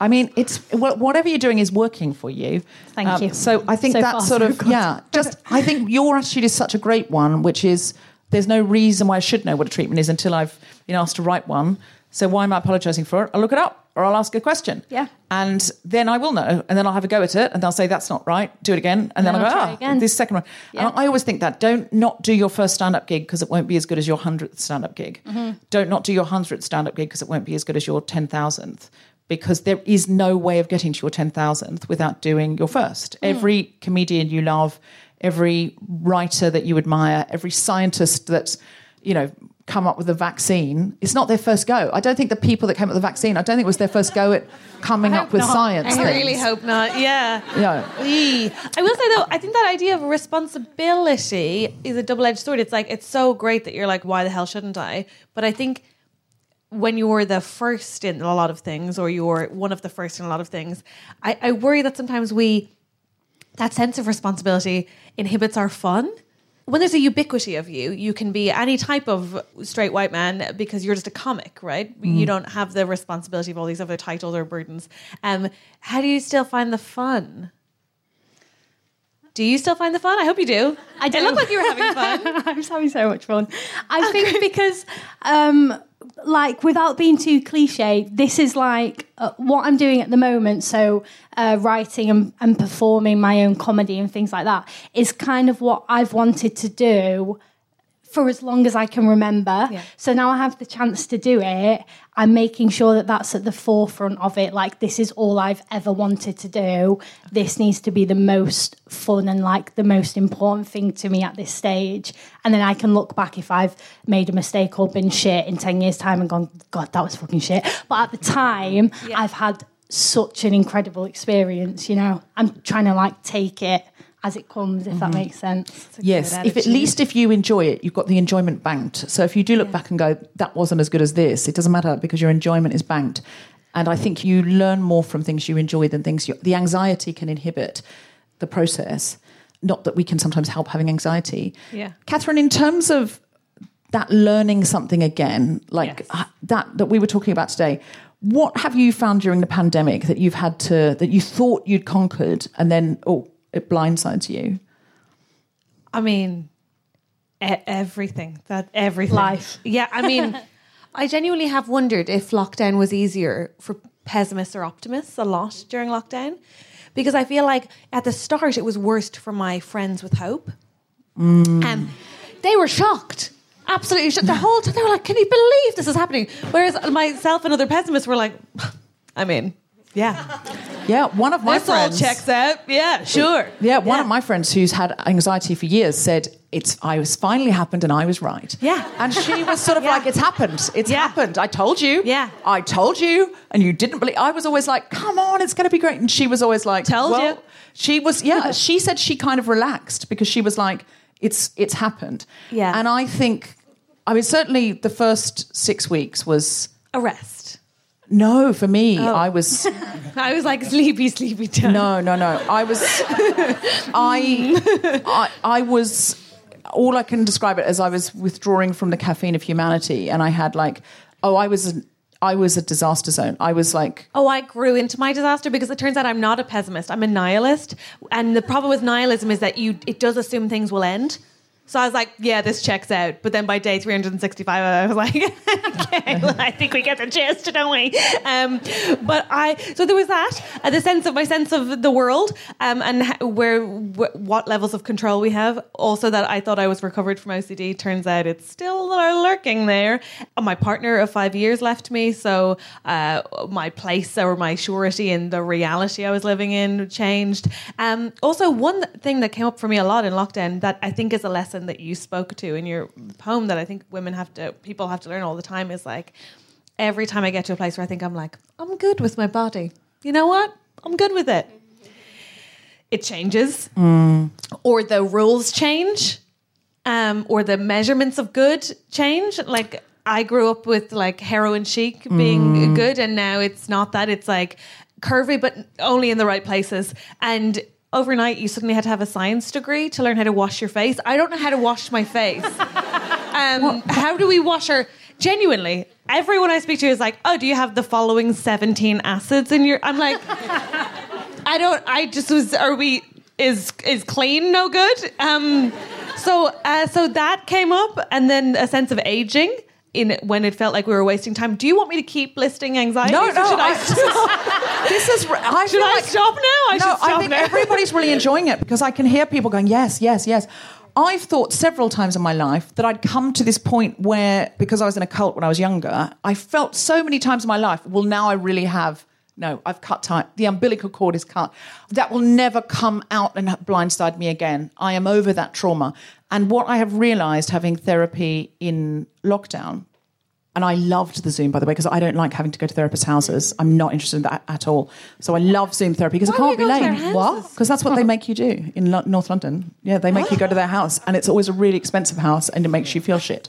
I mean, it's whatever you're doing is working for you. Um, Thank you. So I think So that sort of good. yeah. Just I think your attitude is such a great one, which is there's no reason why I should know what a treatment is until I've been asked to write one. So why am I apologising for it? I'll look it up or I'll ask a question. Yeah. And then I will know, and then I'll have a go at it, and they'll say that's not right. Do it again, and then, then I'll I'll go try ah, again. this second one. Yeah. And I always think that don't not do your first stand up gig because it won't be as good as your hundredth stand up gig. Mm-hmm. Don't not do your hundredth stand up gig because it won't be as good as your ten thousandth. Because there is no way of getting to your ten thousandth without doing your first. Mm. Every comedian you love, every writer that you admire, every scientist that's you know come up with a vaccine, it's not their first go. I don't think the people that came up with the vaccine, I don't think it was their first go at coming up with not. science. I really hope not. Yeah. Yeah. Eee. I will say though, I think that idea of responsibility is a double-edged sword. It's like it's so great that you're like, why the hell shouldn't I? But I think when you're the first in a lot of things, or you're one of the first in a lot of things, I, I worry that sometimes we that sense of responsibility inhibits our fun. When there's a ubiquity of you, you can be any type of straight white man because you're just a comic, right? You don't have the responsibility of all these other titles or burdens. Um, how do you still find the fun? Do you still find the fun? I hope you do. I It do. looked like you were having fun. I'm just having so much fun. I think because, um, like, without being too cliche, this is like uh, what I'm doing at the moment. So, uh, writing and, and performing my own comedy and things like that is kind of what I've wanted to do for as long as I can remember. Yeah. So now I have the chance to do it. I'm making sure that that's at the forefront of it. Like, this is all I've ever wanted to do. This needs to be the most fun and like the most important thing to me at this stage. And then I can look back if I've made a mistake or been shit in 10 years' time and gone, God, that was fucking shit. But at the time, I've had such an incredible experience, you know? I'm trying to like take it as it comes, if that makes sense. Yes, if at least if you enjoy it, you've got the enjoyment banked. So if you do look back and go, that wasn't as good as this, it doesn't matter because your enjoyment is banked. And I think you learn more from things you enjoy than things you. The anxiety can inhibit the process. Not that we can sometimes help having anxiety. Yeah. Catherine, in terms of that learning something again, like Yes. uh, that that we were talking about today. What have you found during the pandemic that you've had to that you thought you'd conquered and then oh it blindsides you? I mean, e- everything. That everything. Life. Yeah, I mean, I genuinely have wondered if lockdown was easier for pessimists or optimists a lot during lockdown, because I feel like at the start it was worst for my friends with hope. Um, they were shocked. Absolutely shocked. The whole time they were like, "Can you believe this is happening?" Whereas myself and other pessimists were like, "I mean, yeah, Yeah, one of my this all friends checks out. Yeah, sure. Yeah, one of my friends who's had anxiety for years said it's I was finally happened and I was right. Yeah. And she was sort of Yeah. like, It's happened. It's Yeah. happened. I told you. Yeah. I told you. And you didn't believe I was always like, Come on, it's gonna be great. And she was always like, Told well, you. She was yeah, she said she kind of relaxed because she was like, It's it's happened. Yeah. And I think I mean certainly the first six weeks was Arrest. No, for me, Oh. I was I was like sleepy, sleepy time. No, no, no. I was, I, I, I was. All I can describe it as I was withdrawing from the caffeine of humanity, and I had like, oh, I was, an, I was a disaster zone. I was like, Oh, I grew into my disaster because it turns out I'm not a pessimist. I'm a nihilist, and the problem with nihilism is that you it does assume things will end. So I was like, yeah, this checks out. But then by day 365, I was like, okay, well, I think we get the gist, don't we? Um, but I, so there was that, uh, the sense of my sense of the world um, and where, wh- what levels of control we have. Also, that I thought I was recovered from OCD. Turns out it's still lurking there. Uh, My partner of five years left me. So uh, my place or my surety in the reality I was living in changed. Um, also, one thing that came up for me a lot in lockdown that I think is a lesson that you spoke to in your poem that I think women have to, people have to learn all the time is like, every time I get to a place where I think I'm like, I'm good with my body. You know what? I'm good with it. It changes, or the rules change, um, or the measurements of good change. Like I grew up with like heroin chic being good, and now it's not that. It's like curvy, but only in the right places. And overnight, you suddenly had to have a science degree to learn how to wash your face. I don't know how to wash my face. Um, how do we wash our? Genuinely, everyone I speak to is like, "Oh, do you have the following seventeen acids in your?" I'm like, I don't. I just was. Are we? Is is clean no good? Um, so uh, so that came up, and then a sense of aging. In when it felt like we were wasting time. Do you want me to keep listing anxiety? No, no, Should I, I- this is. I should I like- stop now? I no, should stop I think now. everybody's really enjoying it because I can hear people going, yes, yes, yes. I've thought several times in my life that I'd come to this point where, because I was in a cult when I was younger, I felt so many times in my life, well, now I really have. No, I've cut tight. The umbilical cord is cut. That will never come out and blindside me again. I am over that trauma. And what I have realized having therapy in lockdown and I loved the Zoom, by the way, because I don't like having to go to therapists' houses. I'm not interested in that at all. So I love Zoom therapy because I can't be late. What? Because that's what they make you do in Lo- North London. Yeah, they make you go to their house, and it's always a really expensive house, and it makes you feel shit.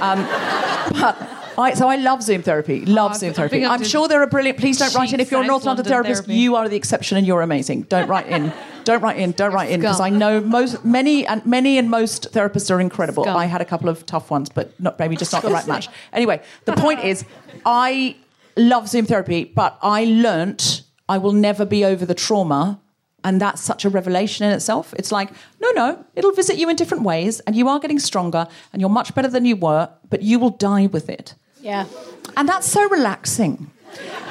Um, but I, so I love Zoom therapy. Love Oh, Zoom therapy. I'm sure there are brilliant. Please don't write in if you're a North London London therapist. therapy. You are the exception, and you're amazing. Don't write in. Don't write in. Don't write in because I know most, many, and many and most therapists are incredible. Scum. I had a couple of tough ones, but not maybe just not the right match. Anyway, the point is, I love Zoom therapy, but I learnt I will never be over the trauma. And that's such a revelation in itself. It's like, no, no, it'll visit you in different ways, and you are getting stronger, and you're much better than you were, but you will die with it. Yeah. And that's so relaxing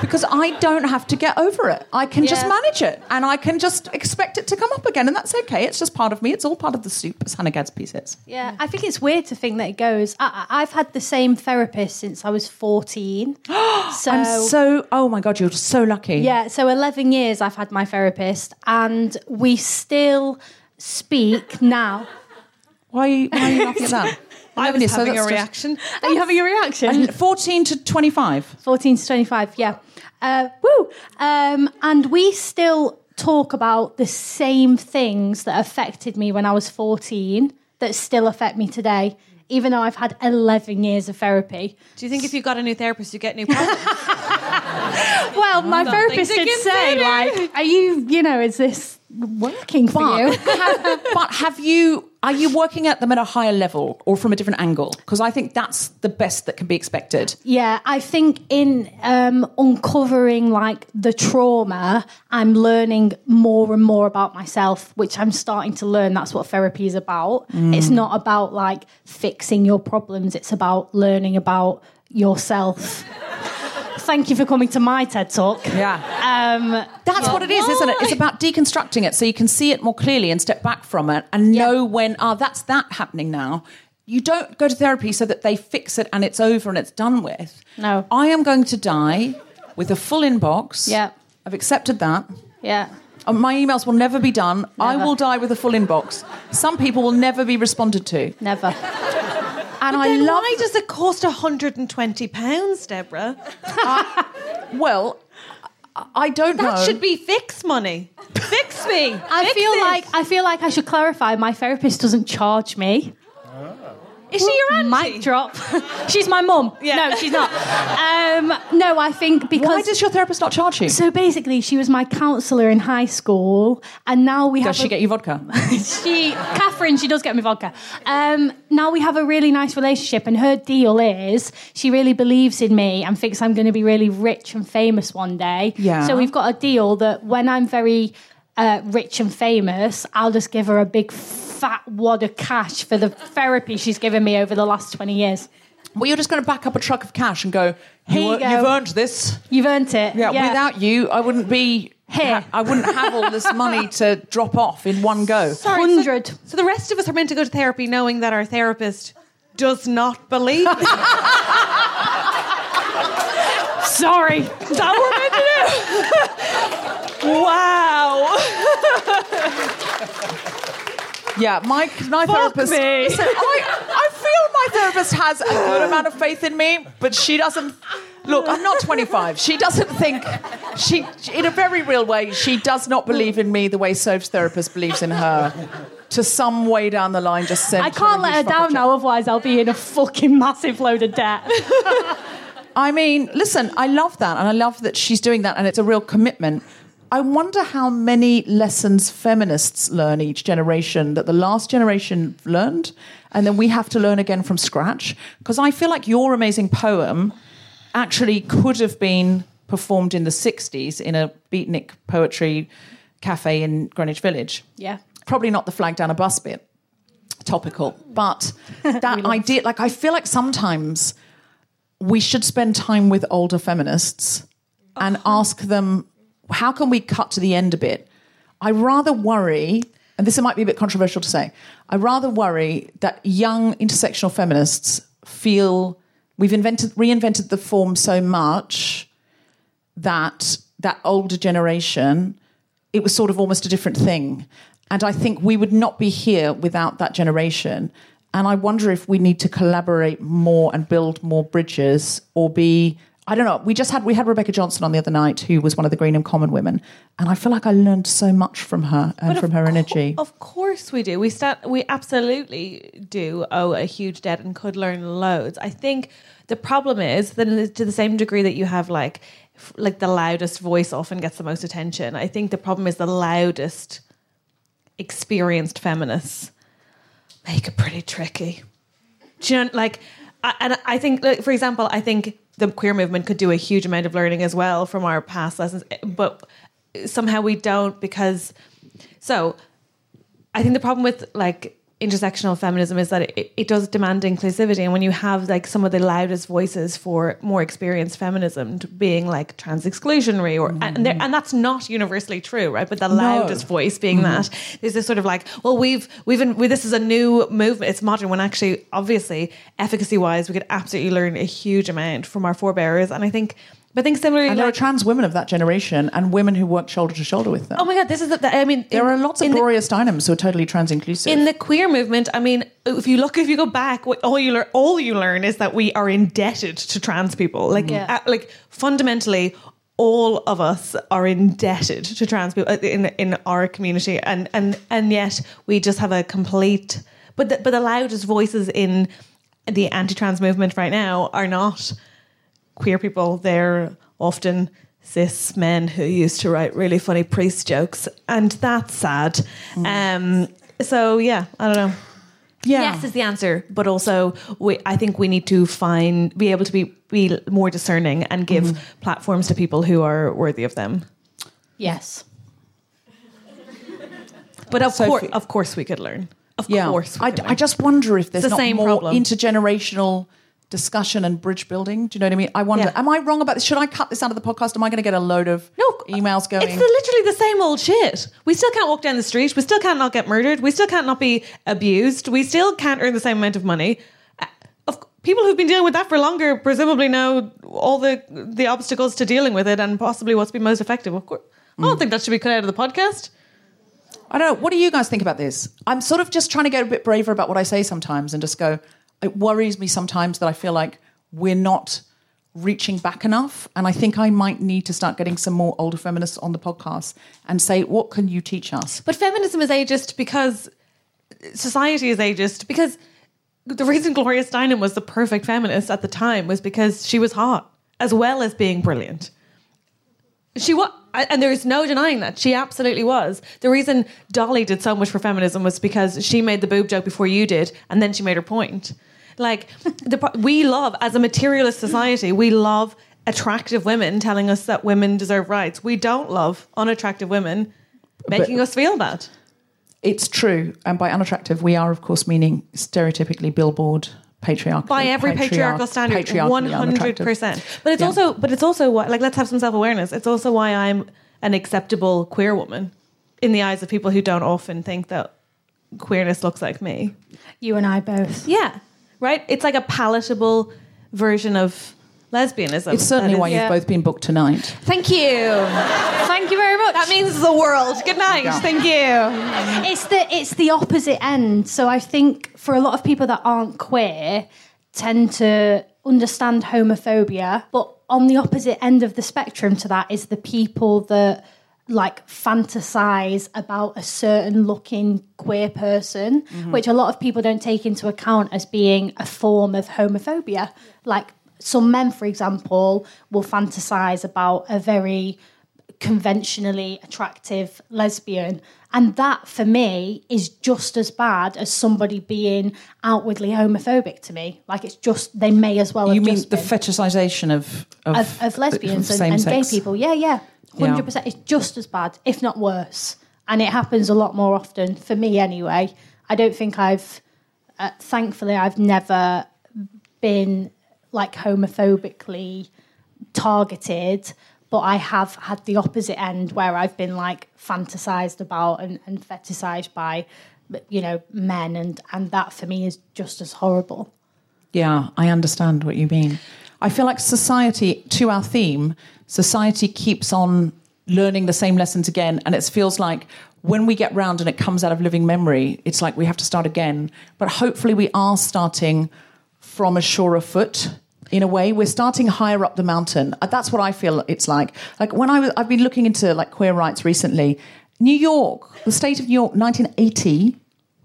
because I don't have to get over it. I can just manage it and I can just expect it to come up again. And that's okay. It's just part of me. It's all part of the soup, as Hannah Gadsby says. Yeah, I think it's weird to think that it goes. I, I- I've had the same therapist since I was 14. so, I'm so, oh my God, you're so lucky. yeah, so 11 years I've had my therapist, and we still speak now. Why why are you laughing at that? I 11 was years, so having a that's just- reaction. Are you having a reaction? And 14 to 25. 14 to 25, yeah. Uh, woo! Um, and we still talk about the same things that affected me when I was 14 that still affect me today, even though I've had 11 years of therapy. Do you think if you've got a new therapist, you get new problems? Well, my therapist to did say, like, are you, you know, is this working for But, you? have, but have you, are you working at them at a higher level or from a different angle? Because I think that's the best that can be expected. Yeah, I think in um, uncovering like the trauma, I'm learning more and more about myself, which I'm starting to learn. That's what therapy is about. It's not about like fixing your problems, it's about learning about yourself. Thank you for coming to my TED Talk. Yeah. Um, That's what it is, isn't it? It's about deconstructing it so you can see it more clearly and step back from it and know when, oh, that's that happening now. You don't go to therapy so that they fix it and it's over and it's done with. No. I am going to die with a full inbox. Yeah. I've accepted that. yeah. My emails will never be done. I will die with a full inbox. Some people will never be responded to. Never. And I then love why does it cost 120 pounds, Deborah? Uh, well, I- I don't know. That should be fix money. Fix me. I Fix feel this. like I feel like I should clarify. My therapist doesn't charge me. Ah. Is she your auntie? Mic drop. she's my mum. Yeah. No, she's not. Um, no, I think because Why does your therapist not charge you? so basically she was my counsellor in high school, and now we have Does she a- get you vodka? she Catherine, she does get me vodka. Um, now we have a really nice relationship, and her deal is she really believes in me and thinks I'm going to be really rich and famous one day. Yeah. So we've got a deal that when I'm very uh, rich and famous, I'll just give her a big fat wad of cash for the therapy she's given me over the last 20 years. Well, you're just going to back up a truck of cash and go, Here you you go. have earned this. You've earned it. Yeah, without you, I wouldn't be Here. I wouldn't have all this money to drop off in one go. Sorry, 100. So, so the rest of us are meant to go to therapy knowing that our therapist does not believe. in. Sorry. Is that what we're meant to do? wow. Yeah, my my therapist. me. Listen, I, I feel my therapist has a good amount of faith in me, but she doesn't. Look, I'm not 25. She doesn't think she, in a very real way, she does not believe in me the way Soph's therapist believes in her. To some way down the line, just send. I can't let her down now, otherwise, I'll be in a fucking massive load of debt. I mean, listen, I love that, and I love that she's doing that, and it's a real commitment. I wonder how many lessons feminists learn each generation that the last generation learned, and then we have to learn again from scratch. Because I feel like your amazing poem actually could have been performed in the 60s in a beatnik poetry cafe in Greenwich Village. yeah. Probably not the flag down a bus bit, topical, but that idea, like, I feel like sometimes we should spend time with older feminists and uh-huh. ask them how can we cut to the end a bit? I rather worry and this might be a bit controversial to say i rather worry that young intersectional feminists feel we've invented reinvented the form so much that that older generation it was sort of almost a different thing. And i think we would not be here without that generation. And i wonder if we need to collaborate more and build more bridges or be i don't know we just had we had rebecca johnson on the other night who was one of the greenham common women and i feel like i learned so much from her and But from her cour- energy Of course we do. We start. We absolutely do owe a huge debt and could learn loads. I think the problem is that to the same degree that you have like like the loudest voice often gets the most attention. I think the problem is the loudest experienced feminists make it pretty tricky. Do you know, like, I- and I think, like, for example, I think the queer movement could do a huge amount of learning as well from our past lessons, but somehow we don't because. So, I think the problem with like intersectional feminism is that it, it does demand inclusivity, and when you have like some of the loudest voices for more experienced feminism to being like trans exclusionary, or and, there, and that's not universally true, right? But the loudest voice being that mm-hmm. there's this sort of like, well, we've we've been, we, this is a new movement, it's modern. When actually, obviously, efficacy wise, we could absolutely learn a huge amount from our forebears, and I think. But I think similarly, and there are trans women of that generation and women who work shoulder to shoulder with them oh my god, this is the, the- I mean, there in- are lots of in the- Gloria Steinems who are totally trans inclusive in the queer movement, I mean, if you look, if you go back, what all you learn, all you learn is that we are indebted to trans people. Like, Yeah. uh, like fundamentally, all of us are indebted to trans people uh, in in our community, and and and yet we just have a complete. But the, but the loudest voices in the anti-trans movement right now are not queer people. They're often cis men who used to write really funny priest jokes, and that's sad. Um, so yeah, I don't know. yeah Yes is the answer, but also we, I think we need to find be able to be be more discerning and give platforms to people who are worthy of them. Yes. But of course, of course, we could learn. Of yeah. course, we I, I just wonder if there's the not same more problem. intergenerational discussion and bridge building. Do you know what I mean? I wonder, Yeah. am I wrong about this? Should I cut this out of the podcast? Am I going to get a load of no emails going? It's the, literally the same old shit. We still can't walk down the street. We still can't not get murdered. We still can't not be abused. We still can't earn the same amount of money. Of people who've been dealing with that for longer presumably know all the the obstacles to dealing with it and possibly what's been most effective. Of course, I Mm. don't think that should be cut out of the podcast. I don't know. What do you guys think about this? I'm sort of just trying to get a bit braver about what I say sometimes and just go, it worries me sometimes that I feel like we're not reaching back enough. And I think I might need to start getting some more older feminists on the podcast and say, what can you teach us? But feminism is ageist because society is ageist. Because the reason Gloria Steinem was the perfect feminist at the time was because she was hot as well as being brilliant. She was, and there's no denying that she absolutely was. The reason Dolly did so much for feminism was because she made the boob joke before you did, and then she made her point. Like the, we love as a materialist society, we love attractive women telling us that women deserve rights. We don't love unattractive women making us feel bad. It's true. And by unattractive, we are, of course, meaning stereotypically billboard patriarchal. by every patriarchal standard, one hundred percent. But it's Yeah. also, but it's also why, like, let's have some self awareness. It's also why I'm an acceptable queer woman in the eyes of people who don't often think that queerness looks like me. You and I both. Yeah, right. It's like a palatable version of lesbianism. It's certainly That is- why you've Yeah. both been booked tonight. Thank you. Thank you very much. That means the world. Good night. Yeah. Thank you. it's the it's the opposite end. So I think for a lot of people that aren't queer tend to understand homophobia, but on the opposite end of the spectrum to that is the people that like fantasize about a certain looking queer person, mm-hmm. which a lot of people don't take into account as being a form of homophobia. Like some men, for example, will fantasize about a very conventionally attractive lesbian. And that for me is just as bad as somebody being outwardly homophobic to me. Like it's just, they may as well You mean the fetishization of of, of, of lesbians and, and gay people. Yeah, yeah. Yeah. 100%. It's just as bad, if not worse. And it happens a lot more often, for me anyway. I don't think I've, uh, thankfully, I've never been like homophobically targeted, but I have had the opposite end where I've been like fantasized about and, and fetishized by, you know, men. And, and that for me is just as horrible. Yeah, I understand what you mean. I feel like society, to our theme, society keeps on learning the same lessons again. And it feels like when we get round and it comes out of living memory, it's like we have to start again. But hopefully, we are starting from a surer foot. In a way, we're starting higher up the mountain. Uh, That's what I feel it's like. Like when I was, I've been looking into like queer rights recently. New York, the state of New York, 1980,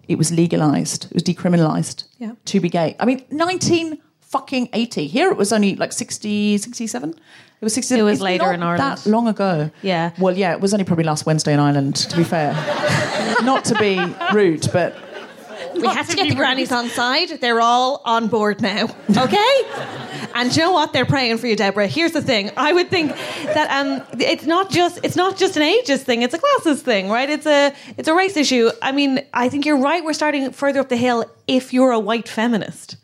it was legalized. It was decriminalized Yeah. to be gay. I mean, 19 fucking 80. Here it was only like 60, 67. It was 67. It was It's later not in Ireland. That long ago. Yeah. Well, yeah, it was only probably last Wednesday in Ireland, to be fair. not to be rude, but We had to get the grannies on side. They're all on board now. Okay? and do you know what? They're praying for you, Deborah. Here's the thing. I would think that um, it's not just it's not just an ageist thing, it's a classes thing, right? It's a it's a race issue. I mean, I think you're right, we're starting further up the hill if you're a white feminist.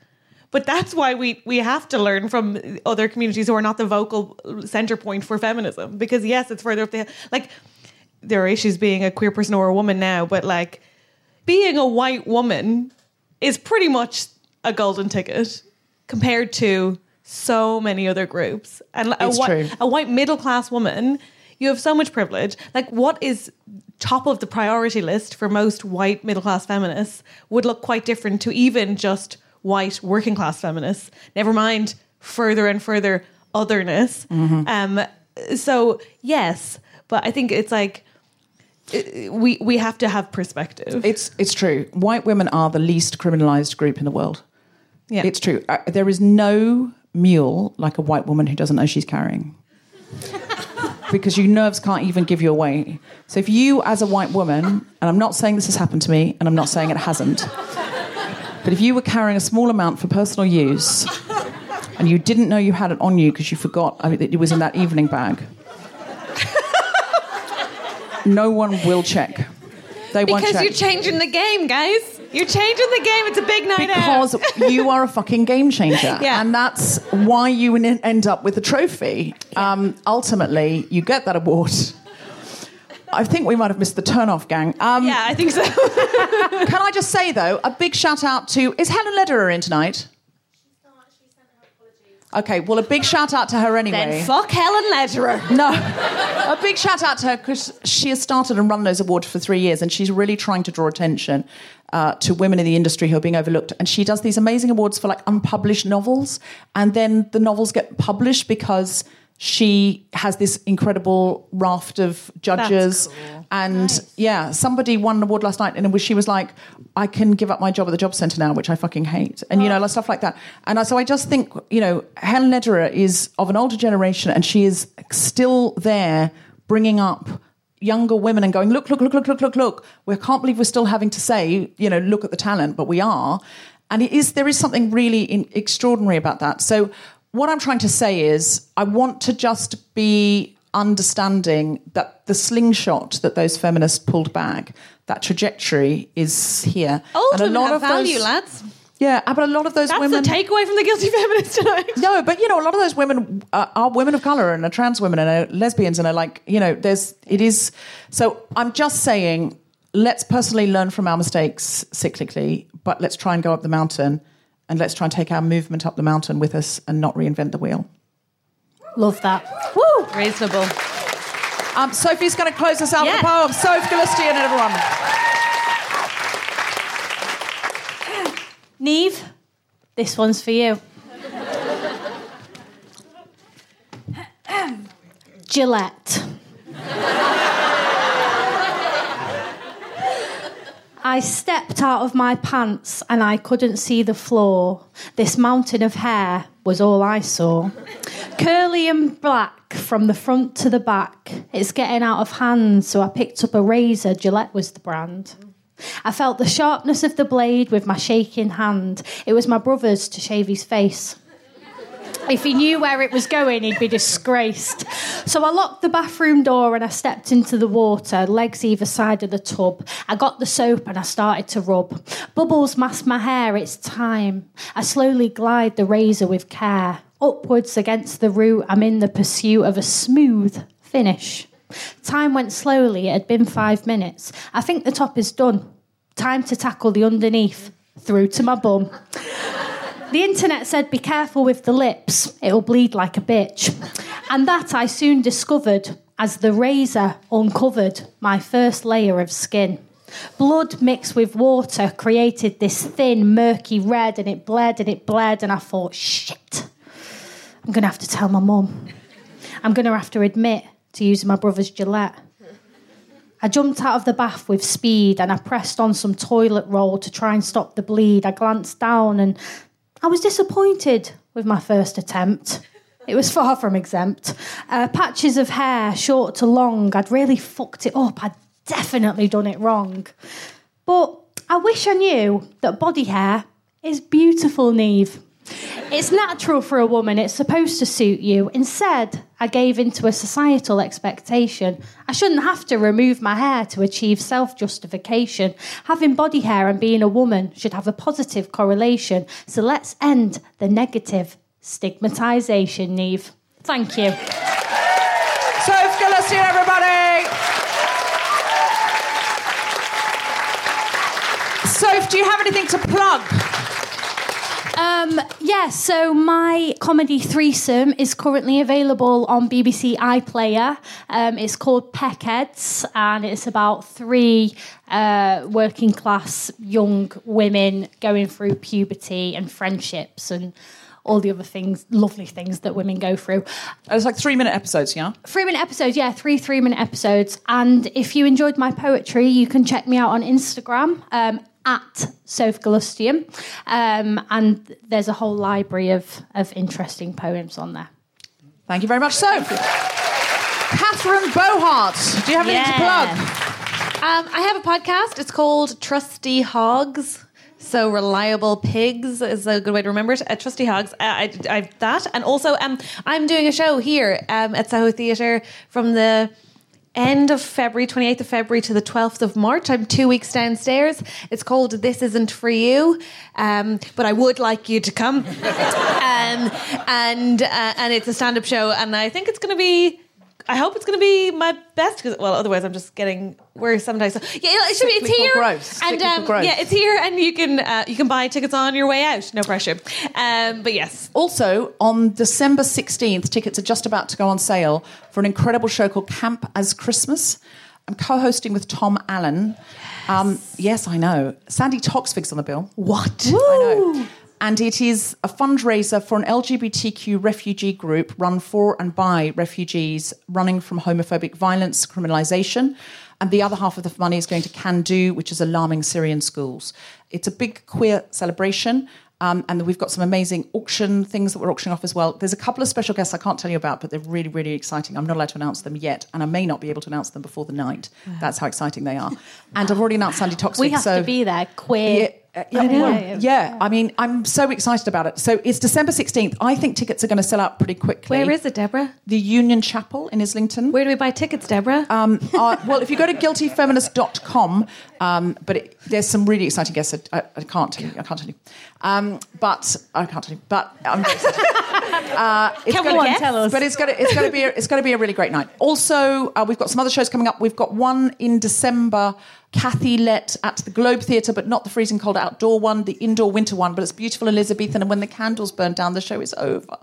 But that's why we, we have to learn from other communities who are not the vocal center point for feminism. Because yes, it's further up the hill. Like there are issues being a queer person or a woman now, but like being a white woman is pretty much a golden ticket compared to so many other groups. And a, true. a white middle class woman, you have so much privilege. Like what is top of the priority list for most white middle class feminists would look quite different to even just white working class feminists. Never mind further and further otherness. Um, so yes, but I think it's like uh, we we have to have perspective. it's, it's true. White women are the least criminalized group in the world. Yeah. It's true. Uh, there is no mule like a white woman who doesn't know she's carrying. because your nerves can't even give you away. So if you, as a white woman, and I'm not saying this has happened to me, and I'm not saying it hasn't, but if you were carrying a small amount for personal use, and you didn't know you had it on you because you forgot I mean, that it was in that evening bag, no one will check. They won't because check. you're changing the game, guys. You're changing the game. It's a big night out. because you are a fucking game changer. Yeah. And that's why you end up with a trophy. Um, ultimately, you get that award. I think we might have missed the turn-off gang. Um, Yeah, I think so. Can I just say, though, a big shout out to... Is Helen Lederer in tonight? She's not she sent her apologies. Okay, well, a big shout out to her anyway. then fuck Helen Lederer. No. a big shout out to her because she has started and run those awards for three years and she's really trying to draw attention uh, to women in the industry who are being overlooked. And she does these amazing awards for like unpublished novels. And then the novels get published because she has this incredible raft of judges. And yeah, somebody won an award last night and was, she was like, I can give up my job at the job centre now, which I fucking hate. And, you know, oh. like stuff like that. And I, so I just think, you know, Helen Lederer is of an older generation and she is still there bringing up younger women and going, look, look, look, look, look, look, look. We can't believe we're still having to say, you know, look at the talent, but we are. And it is there is something really in, extraordinary about that. So what I'm trying to say is, I want to just be understanding that the slingshot that those feminists pulled back, that trajectory is here. Old And a lot of value, those- lads. Yeah, but a lot of those That's women. That's the takeaway from the guilty feminist tonight. No, but you know, a lot of those women uh, are women of color and are trans women and are lesbians and are like, you know, there's, it is. So I'm just saying, let's personally learn from our mistakes cyclically, but let's try and go up the mountain and let's try and take our movement up the mountain with us and not reinvent the wheel. Love that. Woo! Reasonable. Um, Sophie's going to close us out with a Yeah. poem. Sophie Galustian, everyone. Neve, this one's for you. Gillette. I stepped out of my pants and I couldn't see the floor. This mountain of hair was all I saw. Curly and black from the front to the back. It's getting out of hand, so I picked up a razor. Gillette was the brand. I felt the sharpness of the blade with my shaking hand. It was my brother's to shave his face. If he knew where it was going, he'd be disgraced. So I locked the bathroom door and I stepped into the water, legs either side of the tub. I got the soap and I started to rub. Bubbles masked my hair, it's time. I slowly glide the razor with care. Upwards against the root, I'm in the pursuit of a smooth finish. Time went slowly, it had been five minutes. I think the top is done. Time to tackle the underneath, through to my bum. The internet said, be careful with the lips, it'll bleed like a bitch. And that I soon discovered as the razor uncovered my first layer of skin. Blood mixed with water created this thin, murky red, and it bled and it bled, and I thought, shit, I'm gonna have to tell my mum. I'm gonna have to admit to using my brother's Gillette. I jumped out of the bath with speed and I pressed on some toilet roll to try and stop the bleed. I glanced down and I was disappointed with my first attempt. It was far from exempt. Uh, patches of hair, short to long, I'd really fucked it up. I'd definitely done it wrong. But I wish I knew that body hair is beautiful, Neve. It's natural for a woman, it's supposed to suit you. Instead, I gave into a societal expectation. I shouldn't have to remove my hair to achieve self justification. Having body hair and being a woman should have a positive correlation. So let's end the negative stigmatisation, Neve. Thank you. Sophie Galustian, everybody. Soph, do you have anything to plug? Um, yeah, so my comedy threesome is currently available on BBC iPlayer. Um, it's called Peckheads, and it's about three uh, working class young women going through puberty and friendships and all the other things, lovely things that women go through. It's like three minute episodes, yeah? Three minute episodes, yeah, three three minute episodes. And if you enjoyed my poetry, you can check me out on Instagram um, at Soph Galustian. Um, and there's a whole library of, of interesting poems on there. Thank you very much, Soph. Catherine Bohart, do you have anything to plug? Um, I have a podcast. It's called Trusty Hogs. So reliable pigs is a good way to remember it. Uh, Trusty Hogs. Uh, I, I that, and also um, I'm doing a show here um, at Soho Theatre from the end of February, 28th of February to the 12th of March. I'm two weeks downstairs. It's called This Isn't For You, um, but I would like you to come. um, and uh, and it's a stand up show, and I think it's going to be. I hope it's going to be my best because, well, otherwise I'm just getting worse sometimes. So, yeah, it should be. It's here, growth. and um, yeah, it's here, and you can uh, you can buy tickets on your way out. No pressure. Um, but yes, Also, on December 16th, tickets are just about to go on sale for an incredible show called Camp as Christmas. I'm co hosting with Tom Allen. Yes. Um, yes, I know. Sandi Toksvig's on the bill. what? I know. And it is a fundraiser for an LGBTQ refugee group run for and by refugees running from homophobic violence, criminalisation. And the other half of the money is going to Can Do, which is alarming Syrian schools. It's a big queer celebration. Um, and we've got some amazing auction things that we're auctioning off as well. There's a couple of special guests I can't tell you about, but they're really, really exciting. I'm not allowed to announce them yet, and I may not be able to announce them before the night. That's how exciting they are. And I've already announced Sandi Toksvig. We have so to be there, queer, Uh, I know. well, yeah, I mean, I'm so excited about it. So it's December 16th. I think tickets are going to sell out pretty quickly. Where is it, Deborah? The Union Chapel in Islington. Where do we buy tickets, Deborah? Um, uh, well, if you go to guiltyfeminist.com, um, but it, there's some really exciting guests. I, I, I can't tell you. I can't tell you. Um, but I can't tell you. But I'm excited. Uh, it's Come gonna- on, tell us. But it's going to it's going to be a, it's going to be a really great night. Also, uh, we've got some other shows coming up. We've got one in December. Kathy Lette at the Globe Theatre, but not the freezing cold outdoor one, the indoor winter one. But it's beautiful Elizabethan, and when the candles burn down, the show is over.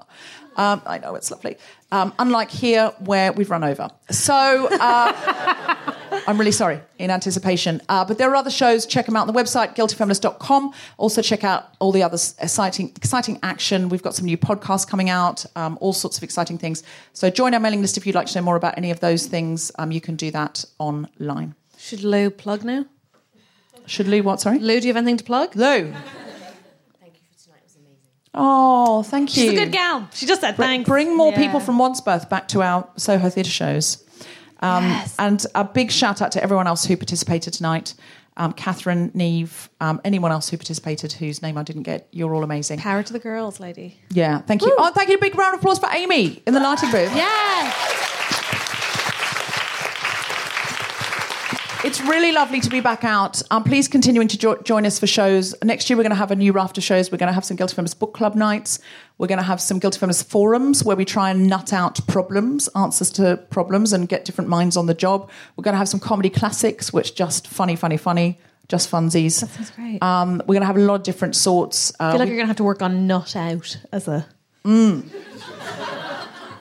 Um, I know it's lovely. Um, unlike here, where we've run over. So. Uh, I'm really sorry in anticipation. Uh, but there are other shows. Check them out on the website, guiltyfeminist.com. Also, check out all the other exciting, exciting action. We've got some new podcasts coming out, um, all sorts of exciting things. So, join our mailing list if you'd like to know more about any of those things. Um, you can do that online. Should Lou plug now? Should Lou what? Sorry? Lou, do you have anything to plug? Lou. Oh, thank you. She's a good gal. She just said Br- thanks. Bring more Yeah. people from Wandsworth back to our Soho Theatre shows. Um, And a big shout out to everyone else who participated tonight. Um, Catherine, Neve, um, anyone else who participated whose name I didn't get. You're all amazing. Power to the girls, lady. Yeah, thank you. Oh, thank you. A big round of applause for Amy in the lighting booth. Yeah. It's really lovely to be back out. Um, please continuing to jo- join us for shows. Next year, we're going to have a new raft of shows. We're going to have some Guilty Feminist book club nights. We're going to have some Guilty Feminist forums where we try and nut out problems, answers to problems, and get different minds on the job. We're going to have some comedy classics, which just funny, funny, funny, just funsies. That sounds great. Um, we're going to have a lot of different sorts. Uh, I feel like we- you're going to have to work on Nut Out as a. Mm.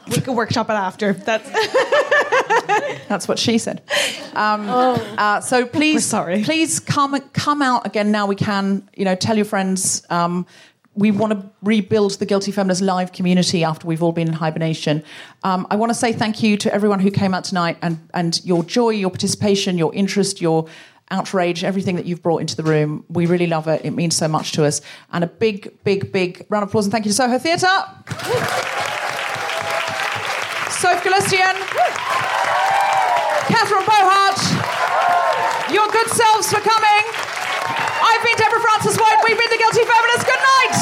We could workshop it after. That's That's what she said. Um, uh, so please, sorry, please come come out again now. We can, you know, tell your friends. Um, we want to rebuild the Guilty Feminist live community after we've all been in hibernation. Um, I want to say thank you to everyone who came out tonight and and your joy, your participation, your interest, your outrage, everything that you've brought into the room. We really love it. It means so much to us. And a big, big, big round of applause and thank you to Soho Theatre. Soph Galustian. Catherine Bohart, your good selves for coming. I've been Deborah Frances-White. We've been the Guilty Feminists. Good night.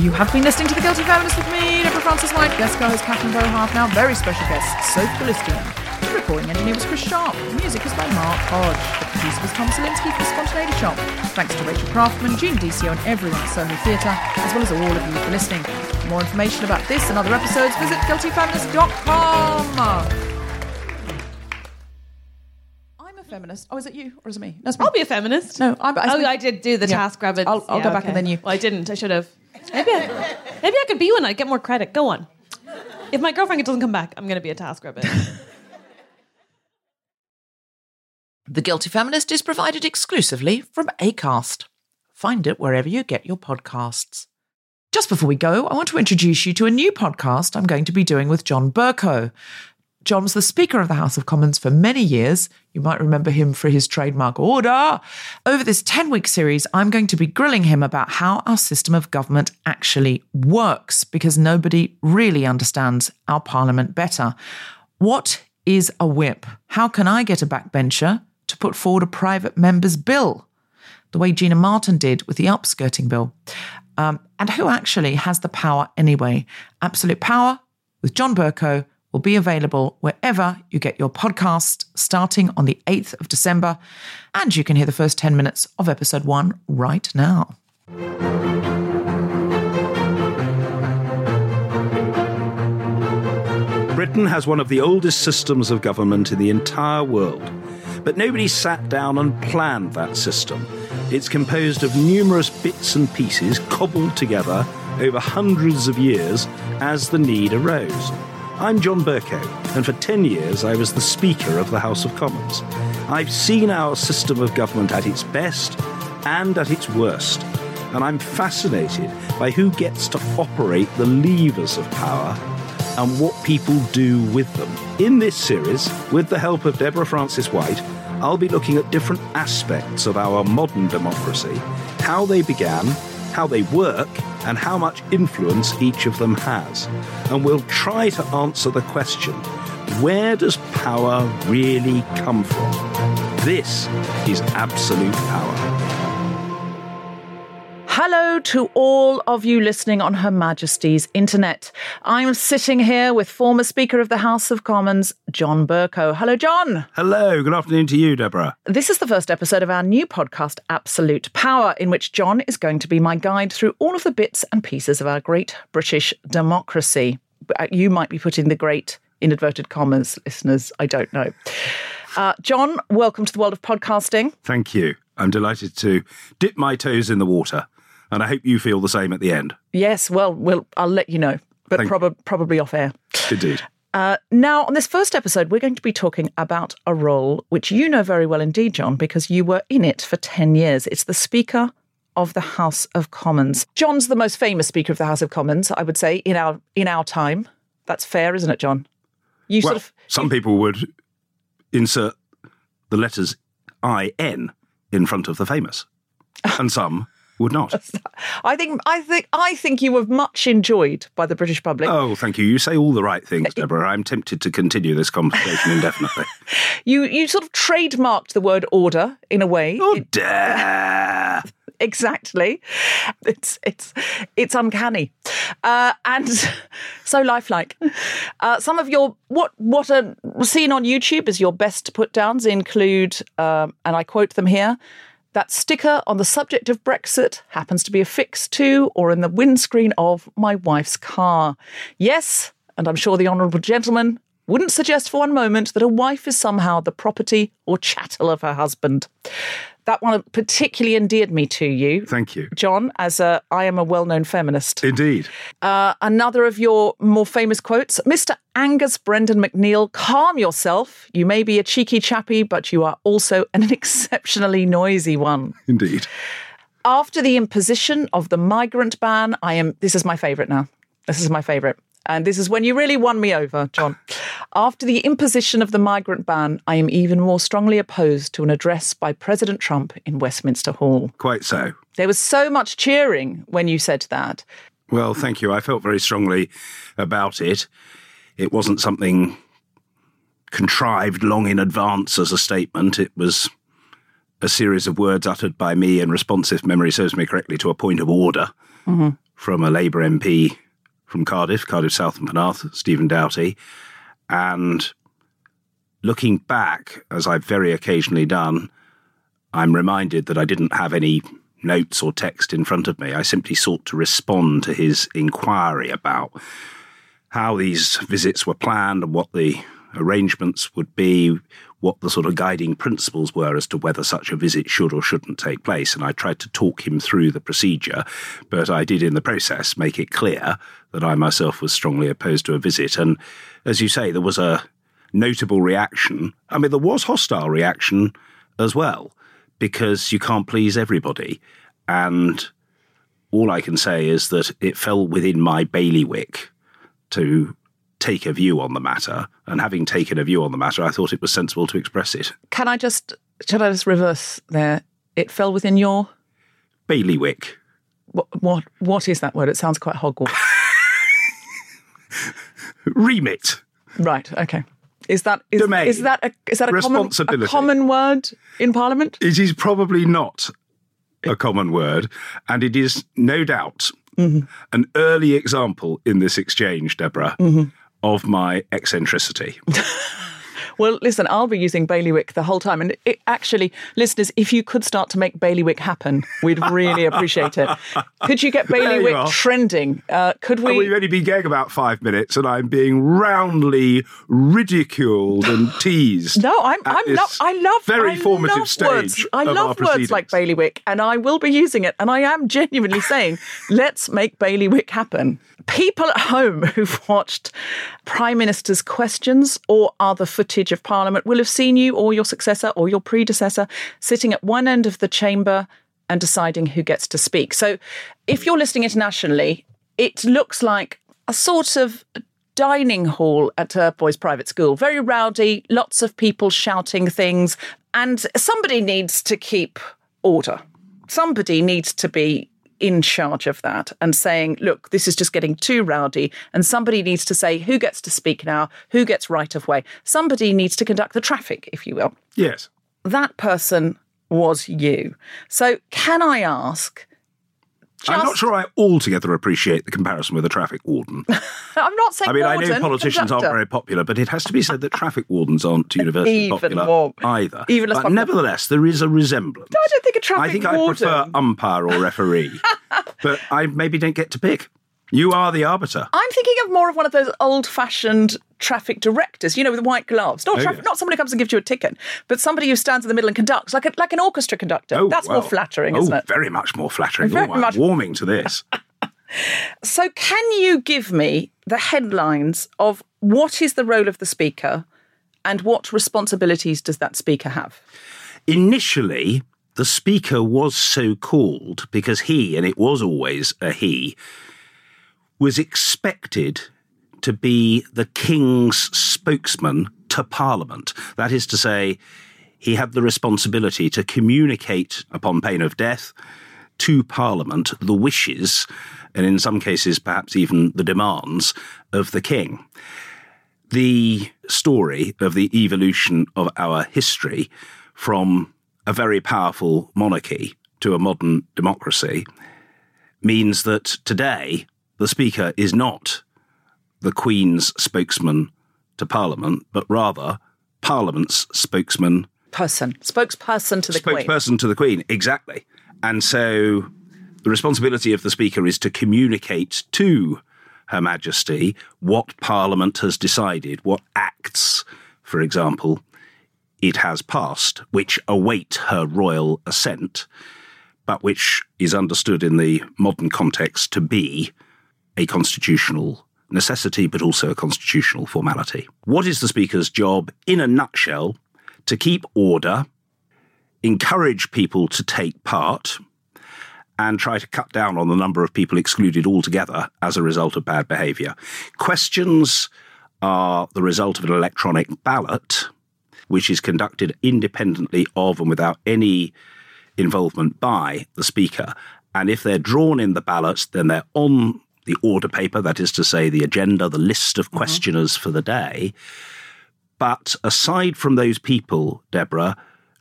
You have been listening to The Guilty Feminist with me, Deborah Frances-White, guest co-host Catherine Bohart, now very special guest, Soph Galustian. The recording engineer was Chris Sharp. The music was by Mark Hodge. The producer was Tom Salinsky for Spontaneity Shop. Thanks to Rachel Craftman, Gene DCO and everyone at Soho Theatre, as well as all of you for listening. For more information about this and other episodes, visit guiltyfeminist.com. I'm a feminist. Oh, is it you or is it me? Me. I'll be a feminist. No, I'm, oh, I did do the Yeah. task rabbit. I'll, I'll Yeah, go back okay. and then you. Well, I didn't. I should have. Maybe I, maybe I could be one. I'd get more credit. Go on. If my girlfriend doesn't come back, I'm going to be a task rabbit. The Guilty Feminist is provided exclusively from ACAST. Find it wherever you get your podcasts. Just before we go, I want to introduce you to a new podcast I'm going to be doing with John Bercow. John was the Speaker of the House of Commons for many years. You might remember him for his trademark order. Over this 10 week series, I'm going to be grilling him about how our system of government actually works because nobody really understands our parliament better. What is a whip? How can I get a backbencher to put forward a private member's bill? The way Gina Martin did with the upskirting bill. Um, and who actually has the power anyway? Absolute Power with John Bercow will be available wherever you get your podcast starting on the 8th of December. And you can hear the first 10 minutes of episode one right now. Britain has one of the oldest systems of government in the entire world. But nobody sat down and planned that system. It's composed of numerous bits and pieces cobbled together over hundreds of years as the need arose. I'm John Bercow, and for 10 years I was the Speaker of the House of Commons. I've seen our system of government at its best and at its worst, and I'm fascinated by who gets to operate the levers of power and what people do with them. In this series, with the help of Deborah Frances-White, I'll be looking at different aspects of our modern democracy, how they began, how they work, and how much influence each of them has. And we'll try to answer the question Where does power really come from? This is absolute power. Hello to all of you listening on Her Majesty's internet. I'm sitting here with former Speaker of the House of Commons, John Bercow. Hello, John. Hello, good afternoon to you, Deborah. This is the first episode of our new podcast, Absolute Power, in which John is going to be my guide through all of the bits and pieces of our great British democracy. Uh, You might be putting the great in inverted commas, listeners. I don't know. Uh, John, welcome to the world of podcasting. Thank you. I'm delighted to dip my toes in the water, and I hope you feel the same at the end. Yes, well, we'll I'll let you know, but Thank- prob- probably off air. Indeed. Uh, now, on this first episode, we're going to be talking about a role which you know very well indeed, John, because you were in it for 10 years. It's the Speaker of the House of Commons. John's the most famous Speaker of the House of Commons, I would say, in our in our time. That's fair, isn't it, John? You Well, sort of some people would insert the letters IN in front of the famous, and some would not. I think I think I think you were much enjoyed by the British public. Oh, thank you. You say all the right things, Deborah. I'm tempted to continue this conversation indefinitely. You you sort of trademarked the word order in a way. Oh, dare. exactly. It's it's it's uncanny, uh, and so lifelike. Uh, some of your what what are seen on YouTube as your best put downs include, um, and I quote them here. That sticker on the subject of Brexit happens to be affixed to or in the windscreen of my wife's car. Yes, and I'm sure the honourable gentleman wouldn't suggest for one moment that a wife is somehow the property or chattel of her husband. That one particularly endeared me to you, Thank you. John, as a, I am a well known feminist. Indeed. Uh, another of your more famous quotes Mr. Angus Brendan MacNeil, calm yourself. You may be a cheeky chappy, but you are also an exceptionally noisy one. Indeed. After the imposition of the migrant ban, I am, this is my favourite now. This is my favourite. And this is when you really won me over, John. After the imposition of the migrant ban, I am even more strongly opposed to an address by President Trump in Westminster Hall. Quite so. There was so much cheering when you said that. Well, thank you. I felt very strongly about it. It wasn't something contrived long in advance as a statement. It was a series of words uttered by me in response, if memory serves me correctly, to a point of order mm-hmm. from a Labour MP from Cardiff, Cardiff South and Penarth, Stephen Doughty. And looking back, as I've very occasionally done, I'm reminded that I didn't have any notes or text in front of me. I simply sought to respond to his inquiry about how these visits were planned and what the arrangements would be, what the sort of guiding principles were as to whether such a visit should or shouldn't take place. And I tried to talk him through the procedure, but I did in the process make it clear that I myself was strongly opposed to a visit. And as you say, there was a notable reaction. I mean, there was hostile reaction as well, because you can't please everybody. And all I can say is that it fell within my bailiwick to take a view on the matter. And having taken a view on the matter, I thought it was sensible to express it. Can I just, should I just reverse there? It fell within your, Bailiwick. what, what, what is that word? It sounds quite Hogwarts. Remit. right, okay. Is that is, Domain. is that a is that a common, a common word in Parliament? It is probably not a common word, and it is no doubt mm-hmm. an early example in this exchange, Deborah, mm-hmm. of my eccentricity. Well, listen, I'll be using bailiwick the whole time. And it, actually, listeners, if you could start to make bailiwick happen, we'd really appreciate it. Could you get you bailiwick are. trending? Uh, could we? And we've only been going about five minutes, and I'm being roundly ridiculed and teased. No, I'm. I'm. I love very I formative love stage. Words. I love words like bailiwick, and I will be using it. And I am genuinely saying, let's make bailiwick happen. People at home who've watched Prime Minister's questions or other footage of Parliament will have seen you or your successor or your predecessor sitting at one end of the chamber and deciding who gets to speak. So, if you're listening internationally, it looks like a sort of dining hall at a boys' private school. Very rowdy, lots of people shouting things, and somebody needs to keep order. Somebody needs to be in charge of that and saying, look, this is just getting too rowdy, and somebody needs to say who gets to speak now, who gets right of way. Somebody needs to conduct the traffic, if you will. Yes. That person was you. So, can I ask? I'm not sure I altogether appreciate the comparison with a traffic warden. I'm not saying. I mean, I know warden, politicians aren't very popular, but it has to be said that traffic wardens aren't universally Even popular more- either. even less but popular. nevertheless, there is a resemblance. I don't think a traffic warden. I think I prefer umpire or referee, but I maybe don't get to pick. You are the arbiter. I'm thinking of more of one of those old-fashioned traffic directors, you know, with white gloves. Not Oh, traffic, yes. not somebody who comes and gives you a ticket, but somebody who stands in the middle and conducts, like a, like an orchestra conductor. Oh, That's more flattering, oh, isn't it? very much more flattering. Very oh, much- warming to this. So, can you give me the headlines of what is the role of the speaker, and what responsibilities does that speaker have? Initially, the speaker was so called because he, and it was always a he, was expected to be the king's spokesman to parliament. That is to say, he had the responsibility to communicate upon pain of death to parliament the wishes, and in some cases, perhaps even the demands of the king the story of the evolution of our history from a very powerful monarchy to a modern democracy means that today the Speaker is not the Queen's spokesman to Parliament, but rather Parliament's spokesman Person, spokesperson to the Queen. spokesperson to the Queen, exactly. And so the responsibility of the Speaker is to communicate to Her Majesty what Parliament has decided, what acts, for example, it has passed, which await her royal assent, but which is understood in the modern context to be a constitutional necessity, but also a constitutional formality. What is the Speaker's job in a nutshell? To keep order, encourage people to take part, and try to cut down on the number of people excluded altogether as a result of bad behaviour. Questions are the result of an electronic ballot, which is conducted independently of and without any involvement by the Speaker. And if they're drawn in the ballot, then they're on the order paper, that is to say, the agenda, the list of mm-hmm. questioners for the day. But aside from those people, Deborah,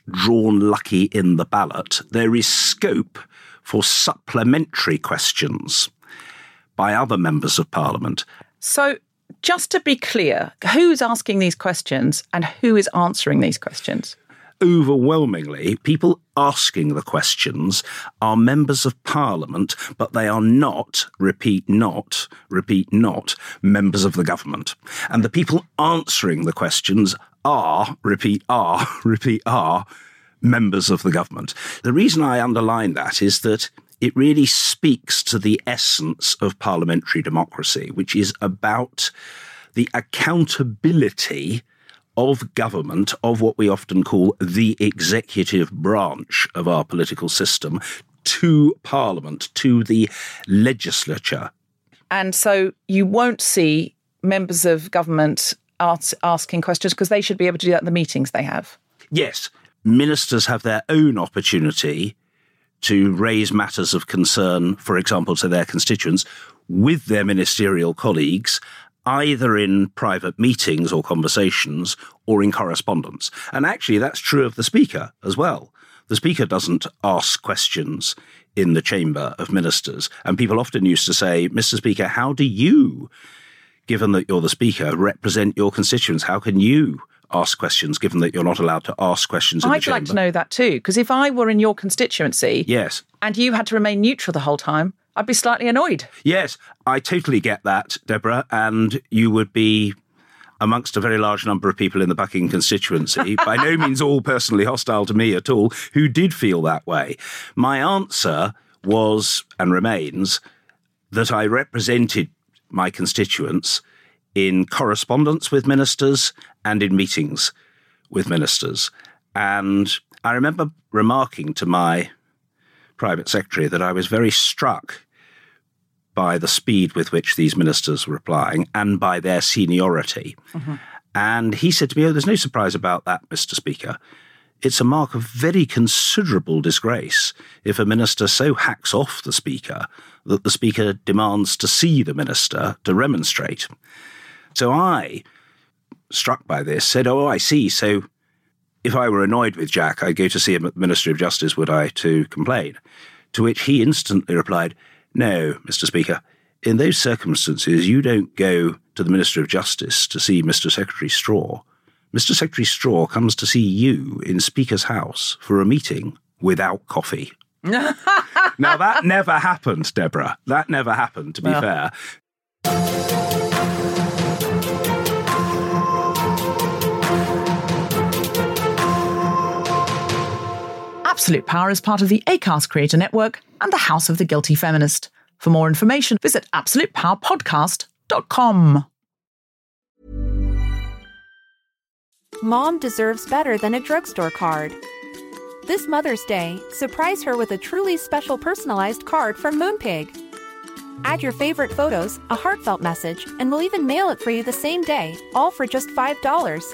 drawn lucky in the ballot, there is scope for supplementary questions by other members of Parliament. So, just to be clear, who's asking these questions and who is answering these questions? Overwhelmingly, people asking the questions are members of Parliament, but they are not, repeat not, repeat not, members of the government. And the people answering the questions are, repeat are, repeat are, members of the government. The reason I underline that is that it really speaks to the essence of parliamentary democracy, which is about the accountability of government, of what we often call the executive branch of our political system, to Parliament, to the legislature. And so you won't see members of government ask, asking questions because they should be able to do that in the meetings they have. Yes, ministers have their own opportunity to raise matters of concern, for example, to their constituents with their ministerial colleagues, either in private meetings or conversations or in correspondence. And actually, that's true of the Speaker as well. The Speaker doesn't ask questions in the Chamber of Ministers. And people often used to say, Mr. Speaker, how do you, given that you're the Speaker, represent your constituents? How can you ask questions given that you're not allowed to ask questions in I'd Chamber? like to know that too, because if I were in your constituency Yes. and you had to remain neutral the whole time, I'd be slightly annoyed. Yes, I totally get that, Deborah, and you would be amongst a very large number of people in the Buckingham constituency, by no means all personally hostile to me at all, who did feel that way. My answer was and remains that I represented my constituents in correspondence with ministers and in meetings with ministers. And I remember remarking to my private secretary that I was very struck by the speed with which these ministers were replying and by their seniority. Mm-hmm. And he said to me, Oh, there's no surprise about that, Mr. Speaker. it's a mark of very considerable disgrace if a minister so hacks off the Speaker that the Speaker demands to see the minister to remonstrate. So I, struck by this, said, Oh, I see. So if I were annoyed with Jack, I'd go to see him at the Ministry of Justice, would I, to complain? To which he instantly replied, No, Mr. Speaker, in those circumstances, you don't go to the Minister of Justice to see Mr. Secretary Straw. Mr. Secretary Straw comes to see you in Speaker's house for a meeting without coffee. now, that never happened, Deborah. That never happened, to be Well. fair. Absolute Power is part of the ACAST Creator Network and the House of the Guilty Feminist. For more information, visit absolutepowerpodcast.com. Mom deserves better than a drugstore card. This Mother's Day, surprise her with a truly special personalized card from Moonpig. Add your favorite photos, a heartfelt message, and we'll even mail it for you the same day, all for just $5.